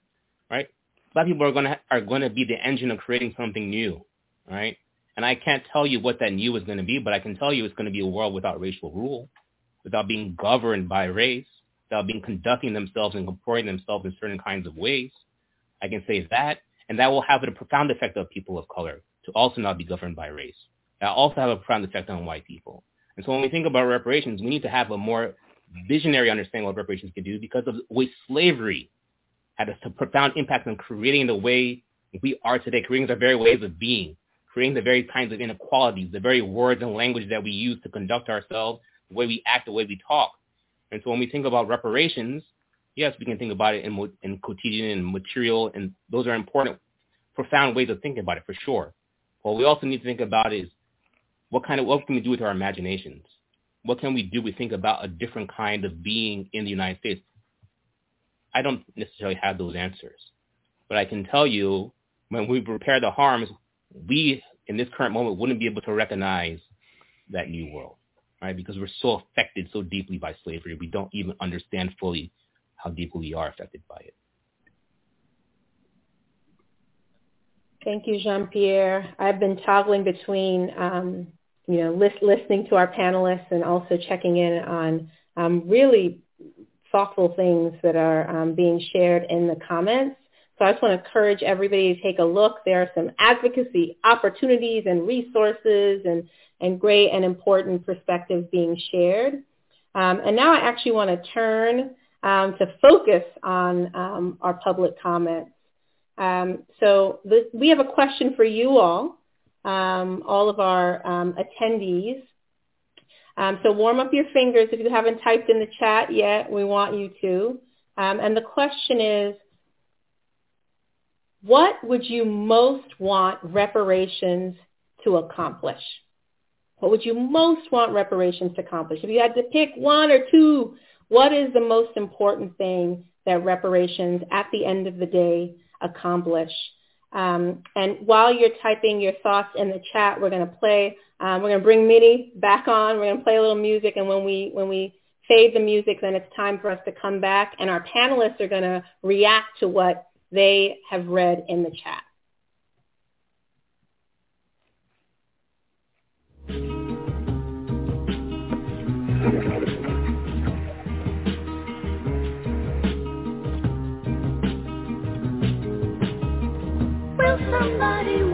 right? Black people are gonna are gonna be the engine of creating something new, right? And I can't tell you what that new is going to be, but I can tell you it's going to be a world without racial rule, without being governed by race, without being conducting themselves and comporting themselves in certain kinds of ways. I can say that, and that will have a profound effect on people of color to also not be governed by race. That also have a profound effect on white people. And so when we think about reparations, we need to have a more visionary understanding of what reparations can do because of the way slavery had a profound impact on creating the way we are today, creating the very ways of being, creating the very kinds of inequalities, the very words and language that we use to conduct ourselves, the way we act, the way we talk. And so when we think about reparations, yes, we can think about it in, in quotidian and material, and those are important, profound ways of thinking about it for sure. What we also need to think about is what kind of what can we do with our imaginations? What can we do? We think about a different kind of being in the United States. I don't necessarily have those answers, but I can tell you when we repair the harms, we in this current moment wouldn't be able to recognize that new world, right? Because we're so affected so deeply by slavery, we don't even understand fully how deeply we are affected by it. Thank you, Jean-Pierre. I've been toggling between, um, you know, list, listening to our panelists and also checking in on um, really thoughtful things that are um, being shared in the comments. So I just want to encourage everybody to take a look. There are some advocacy opportunities and resources and, and great and important perspectives being shared. Um, and now I actually want to turn um, to focus on um, our public comments. Um, so we have a question for you all, um, all of our um, attendees. Um, so warm up your fingers if you haven't typed in the chat yet. We want you to. Um, and the question is, what would you most want reparations to accomplish? What would you most want reparations to accomplish? If you had to pick one or two, what is the most important thing that reparations at the end of the day accomplish? Um, and while you're typing your thoughts in the chat, we're going to play. Um, we're going to bring Minnie back on. We're going to play a little music, and when we when we fade the music, then it's time for us to come back, and our panelists are going to react to what they have read in the chat. Somebody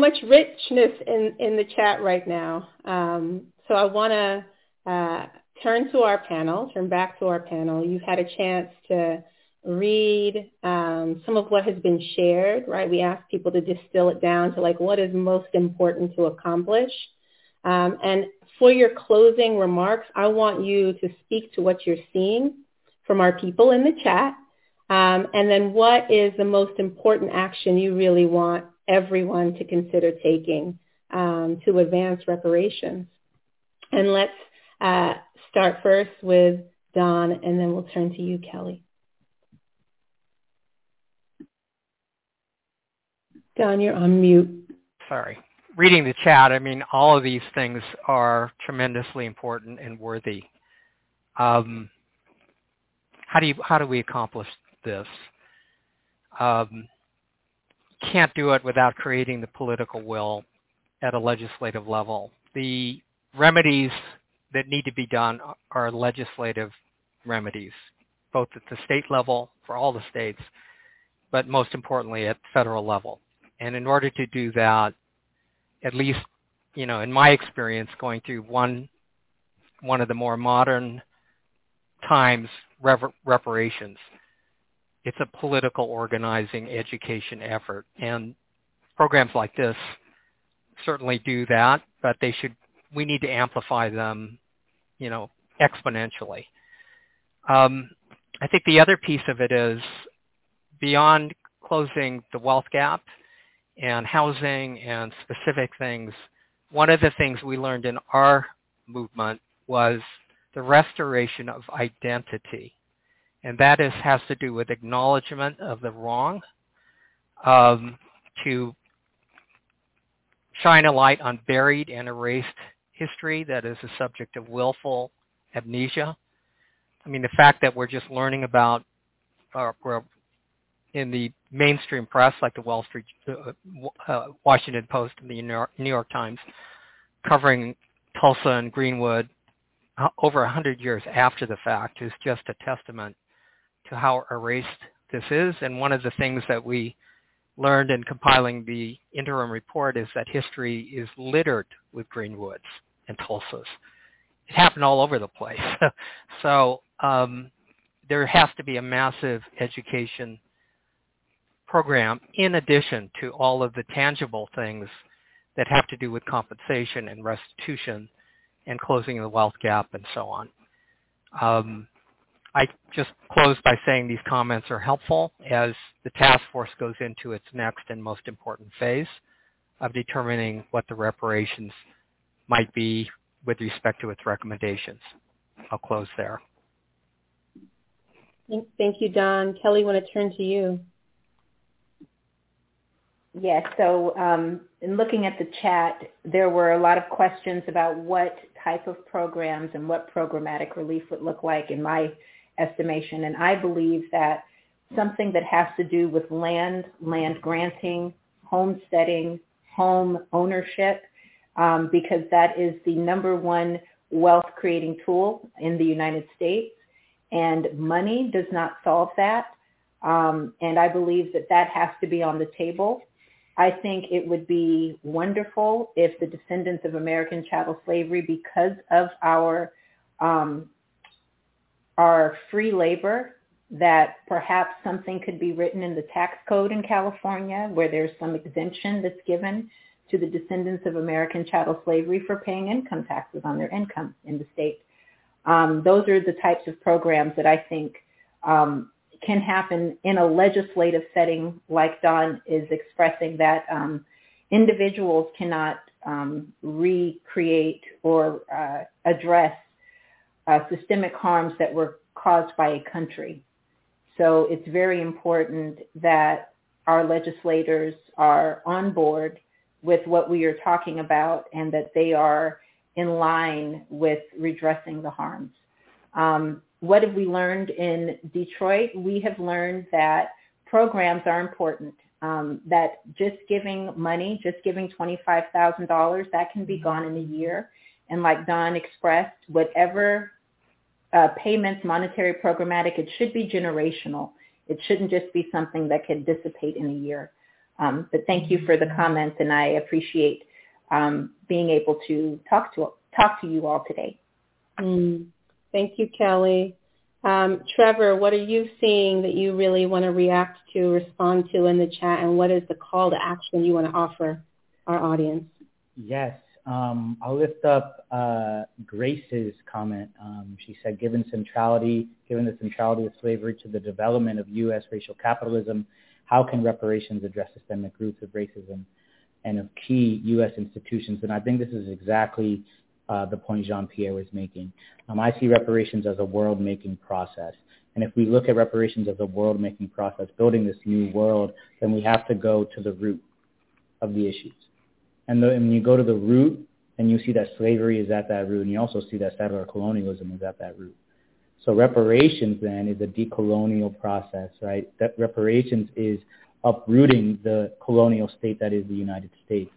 much richness in, in the chat right now. Um, so I want to uh, turn to our panel, turn back to our panel. You've had a chance to read um, some of what has been shared, right? We ask people to distill it down to like what is most important to accomplish. Um, and for your closing remarks, I want you to speak to what you're seeing from our people in the chat. Um, and then what is the most important action you really want everyone to consider taking um, to advance reparations. And let's uh, start first with Don, and then we'll turn to you, Kelly. Don, you're on mute. Sorry. Reading the chat, I mean, all of these things are tremendously important and worthy. Um, how do you how do we accomplish this? Um, can't do it without creating the political will at a legislative level. The remedies that need to be done are legislative remedies, both at the state level for all the states, but most importantly at federal level. And in order to do that, at least, you know, in my experience going through one one of the more modern times reparations, it's a political organizing education effort. And programs like this certainly do that, but they should, we need to amplify them, you know, exponentially. Um, I think the other piece of it is beyond closing the wealth gap and housing and specific things, one of the things we learned in our movement was the restoration of identity and that is has to do with acknowledgement of the wrong, um, to shine a light on buried and erased history that is a subject of willful amnesia. I mean, the fact that we're just learning about, uh, we're in the mainstream press, like the Wall Street, uh, uh, Washington Post, and the New York, New York Times, covering Tulsa and Greenwood uh, over a hundred years after the fact, is just a testament to how erased this is. And one of the things that we learned in compiling the interim report is that history is littered with Greenwoods and Tulsas. It happened all over the place. so um, there has to be a massive education program in addition to all of the tangible things that have to do with compensation and restitution and closing the wealth gap and so on. Um, I just close by saying these comments are helpful as the task force goes into its next and most important phase of determining what the reparations might be with respect to its recommendations. I'll close there. Thank you, Don. Kelly, I want to turn to you. Yes, so um, in looking at the chat, there were a lot of questions about what type of programs and what programmatic relief would look like. In my estimation. And I believe that something that has to do with land, land granting, homesteading, home ownership, um, because that is the number one wealth creating tool in the United States. And money does not solve that. Um, and I believe that that has to be on the table. I think it would be wonderful if the descendants of American chattel slavery, because of our um, are free labor, that perhaps something could be written in the tax code in California where there's some exemption that's given to the descendants of American chattel slavery for paying income taxes on their income in the state. Um, those are the types of programs that I think um, can happen in a legislative setting like Don is expressing that um, individuals cannot um, recreate or uh, address uh, systemic harms that were caused by a country. So it's very important that our legislators are on board with what we are talking about and that they are in line with redressing the harms. Um, what have we learned in Detroit? We have learned that programs are important. Um, that just giving money, just giving $25,000, that can be gone in a year. And like Don expressed, whatever uh, payments, monetary, programmatic, it should be generational. It shouldn't just be something that could dissipate in a year. Um, but thank you for the comments, and I appreciate um, being able to talk to talk to you all today. Mm. Thank you, Kelly. Um, Trevor, what are you seeing that you really want to react to, respond to in the chat, and what is the call to action you want to offer our audience? Yes, um, I'll lift up uh, Grace's comment. Um, she said, given centrality, given the centrality of slavery to the development of U.S. racial capitalism, how can reparations address systemic roots of racism and of key U.S. institutions? And I think this is exactly uh, the point Jean-Pierre was making. Um, I see reparations as a world-making process. And if we look at reparations as a world-making process, building this new world, then we have to go to the root of the issues. And, when you go to the root, and you see that slavery is at that root, and you also see that settler colonialism is at that root. So reparations then is a decolonial process, right? That reparations is uprooting the colonial state that is the United States,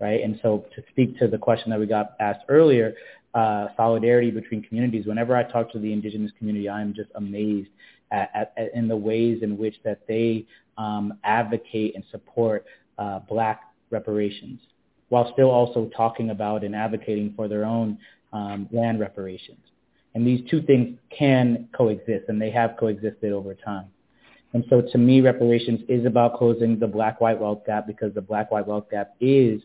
right? And so to speak to the question that we got asked earlier, uh, solidarity between communities. Whenever I talk to the indigenous community, I'm just amazed at, at, at in the ways in which that they um, advocate and support uh, black reparations, while still also talking about and advocating for their own um, land reparations. And these two things can coexist, and they have coexisted over time. And so to me, reparations is about closing the black-white wealth gap because the black-white wealth gap is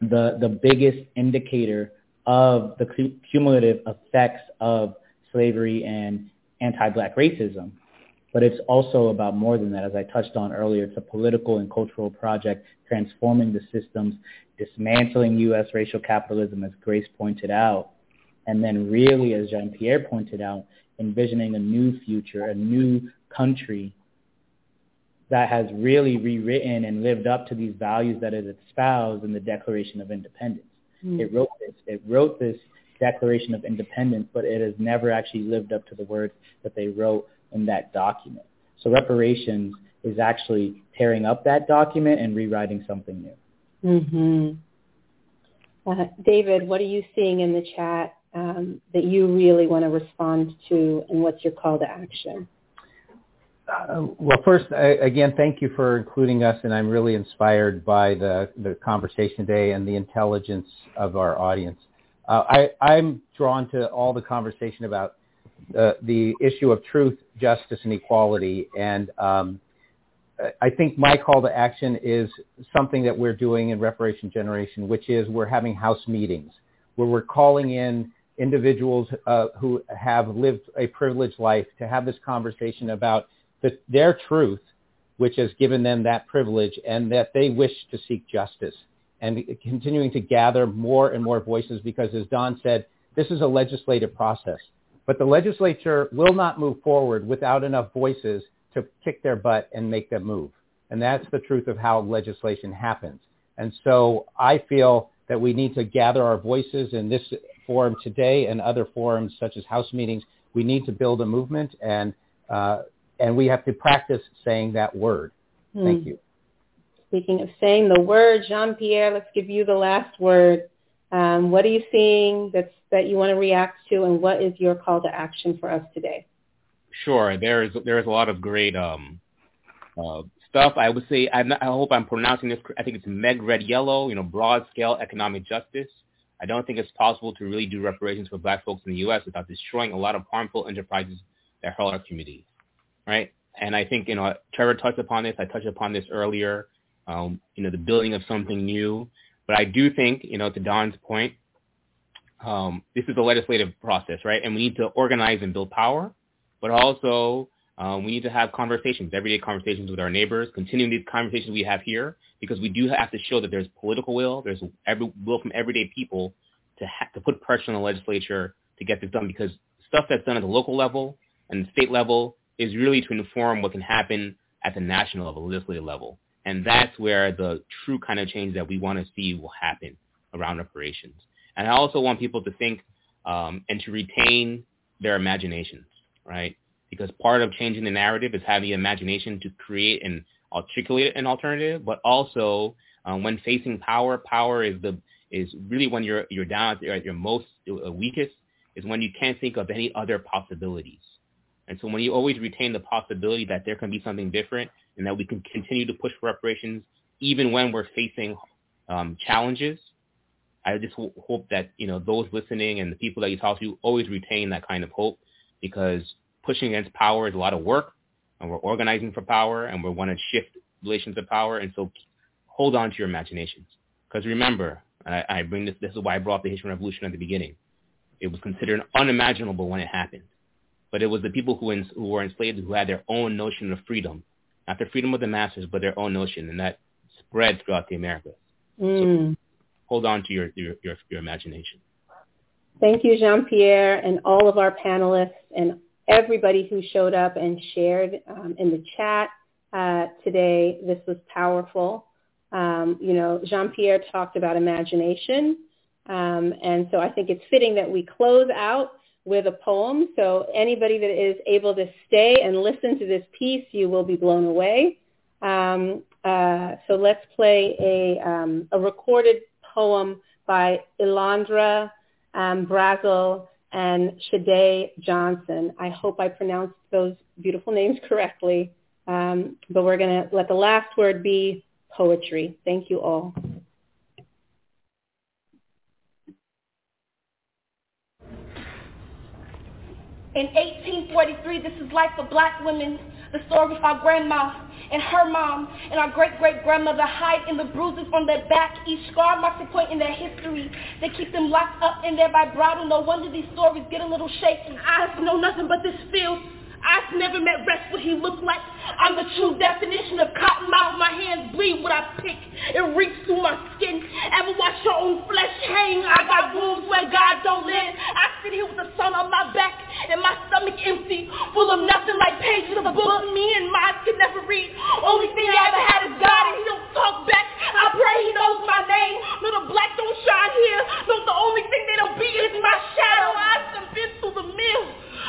the, the biggest indicator of the cumulative effects of slavery and anti-black racism. But it's also about more than that. As I touched on earlier, it's a political and cultural project transforming the systems, dismantling U.S. racial capitalism, as Grace pointed out, and then really, as Jean-Pierre pointed out, envisioning a new future, a new country that has really rewritten and lived up to these values that it espoused in the Declaration of Independence. Mm. It wrote this. It wrote this Declaration of Independence, but it has never actually lived up to the words that they wrote in that document. So reparations is actually tearing up that document and rewriting something new. Mm-hmm. Uh, David, what are you seeing in the chat um, that you really want to respond to, and what's your call to action? Uh, well, first, I, again, thank you for including us, and I'm really inspired by the, the conversation today and the intelligence of our audience. Uh, I, I'm drawn to all the conversation about uh, the issue of truth, justice, and equality. And um, I think my call to action is something that we're doing in Reparation Generation, which is we're having house meetings where we're calling in individuals uh, who have lived a privileged life to have this conversation about the, their truth, which has given them that privilege, and that they wish to seek justice, and continuing to gather more and more voices because, as Don said, this is a legislative process. But the legislature will not move forward without enough voices to kick their butt and make them move. And that's the truth of how legislation happens. And so I feel that we need to gather our voices in this forum today and other forums such as House meetings. We need to build a movement and uh, and we have to practice saying that word. Mm. Thank you. Speaking of saying the word, Jean-Pierre, let's give you the last word. Um, what are you seeing that's, that you want to react to, and what is your call to action for us today? Sure. There is there is a lot of great um, uh, stuff. I would say I'm not, I hope I'm pronouncing this. I think it's Meg Red Yellow. You know, broad scale economic justice. I don't think it's possible to really do reparations for Black folks in the U.S. without destroying a lot of harmful enterprises that hurt our communities right? And I think, you know, Trevor touched upon this. I touched upon this earlier, um, you know, the building of something new. But I do think, you know, to Don's point, um, this is a legislative process, right? And we need to organize and build power, but also um, we need to have conversations, everyday conversations with our neighbors, continuing these conversations we have here, because we do have to show that there's political will, there's every, will from everyday people to ha- to put pressure on the legislature to get this done. Because stuff that's done at the local level and the state level is really to inform what can happen at the national level, legislative level, and that's where the true kind of change that we want to see will happen around reparations. And I also want people to think um, and to retain their imaginations, right? because part of changing the narrative is having imagination to create and articulate an alternative, but also um, when facing power, power is the is really when you're you're down at your, at your most uh, weakest is when you can't think of any other possibilities. And so when you always retain the possibility that there can be something different and that we can continue to push for reparations even when we're facing um, challenges, I just ho- hope that you know those listening and the people that you talk to always retain that kind of hope because pushing against power is a lot of work, and we're organizing for power, and we want to shift relations of power. And so hold on to your imaginations. Because remember, I, I bring this, this is why I brought the Haitian Revolution at the beginning. It was considered unimaginable when it happened. But it was the people who, who were enslaved who had their own notion of freedom. Not the freedom of the masses, but their own notion. And that spread throughout the Americas. Mm. So hold on to your, your, your, your imagination. Thank you, Jean-Pierre, and all of our panelists and everybody who showed up and shared um, in the chat uh, today. This was powerful. Um, you know, Jean-Pierre talked about imagination, um, and so I think it's fitting that we close out with a poem. So anybody that is able to stay and listen to this piece, you will be blown away. Um, uh, so let's play a, um, a recorded poem by Ilandra um, Brazel and Shade Johnson. I hope I pronounced those beautiful names correctly. Um, but we're going to let the last word be poetry. Thank you all. In 1843, this is life for black women, the story of our grandma and her mom and our great-great-grandmother hide in the bruises on their back, each scar marks a point in their history. They keep them locked up in their vibrato. No wonder these stories get a little shaky. I know nothing but this field. I've never met Rex what he looked like. I'm the true definition of cotton mouth. My hands bleed what I pick. It reeks through my skin. Ever watch your own flesh hang? I got wounds where God don't live. I sit here with the sun on my back and my stomach empty, full of nothing like pages of a book me and mine could never read. Only thing I ever had is God and he don't talk back. I pray he knows my name. The black don't shine here. No, the only thing they don't be is my shadow. I've been through the mill.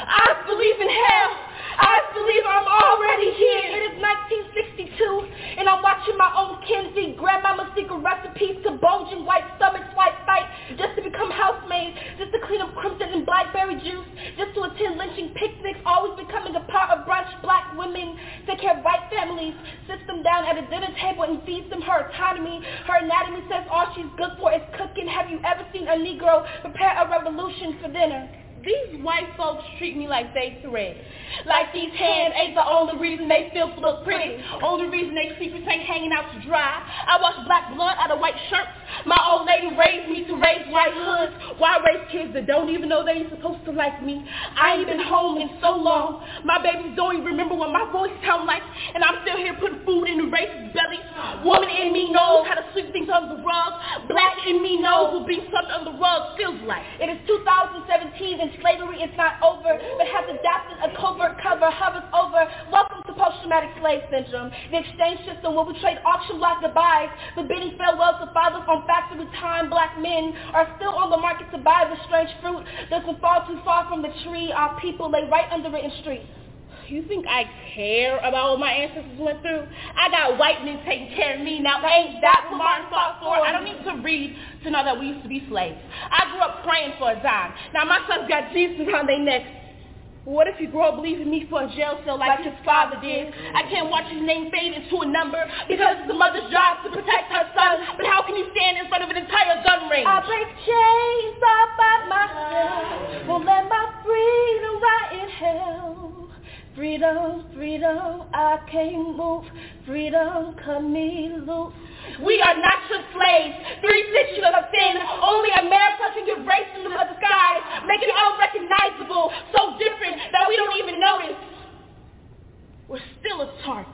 I believe in hell. I believe I'm already here. It is 1962, and I'm watching my own Kenzie grandmama secret recipes to bulging white stomachs white fight just to become housemaid, just to clean up crimson and blackberry juice, just to attend lynching picnics, always becoming a part of brunch black women, take care of white families, sits them down at a dinner table and feeds them her autonomy. Her anatomy says all she's good for is cooking. Have you ever seen a Negro prepare a revolution for dinner? These white folks treat me like they thread. Like these hands ain't the only reason they feel look pretty. Only reason they secrets ain't hanging out to dry. I wash black blood out of white shirts. My old lady raised me to raise white hoods. Why raise kids that don't even know they ain't supposed to like me? I ain't been home in so long. My babies don't even remember what my voice sound like. And I'm still here putting food in the racist belly. Woman in me knows how to sweep things under the rug. Black in me knows what being swept under the rug feels like. It is 2017 and slavery is not over, but has adopted a covert cover hovers over. Welcome to post-traumatic slave syndrome. The exchange system where we trade auction block goodbyes, the bidding farewell to fathers on factory time. Black men are still on the market to buy the strange fruit doesn't fall too far from the tree. Our people lay right under it in streets. Do you think I care about what my ancestors went through? I got white men taking care of me. Now ain't that what Martin fought for? I don't need to read to know that we used to be slaves. I grew up praying for a dime. Now my sons got Jesus around their necks. What if you grow up believing me for a jail cell like, like his father did? I can't watch his name fade into a number because it's the mother's job to protect her son. But how can you stand in front of an entire gun range? I break chains all by myself. Won't let my freedom rot in hell. Freedom, freedom, I can't move. Freedom, cut me loose. We are not your slaves. Three stitches of sin. Only a man touching your racism of the sky. Make it unrecognizable. So different that we don't even notice. We're still a target.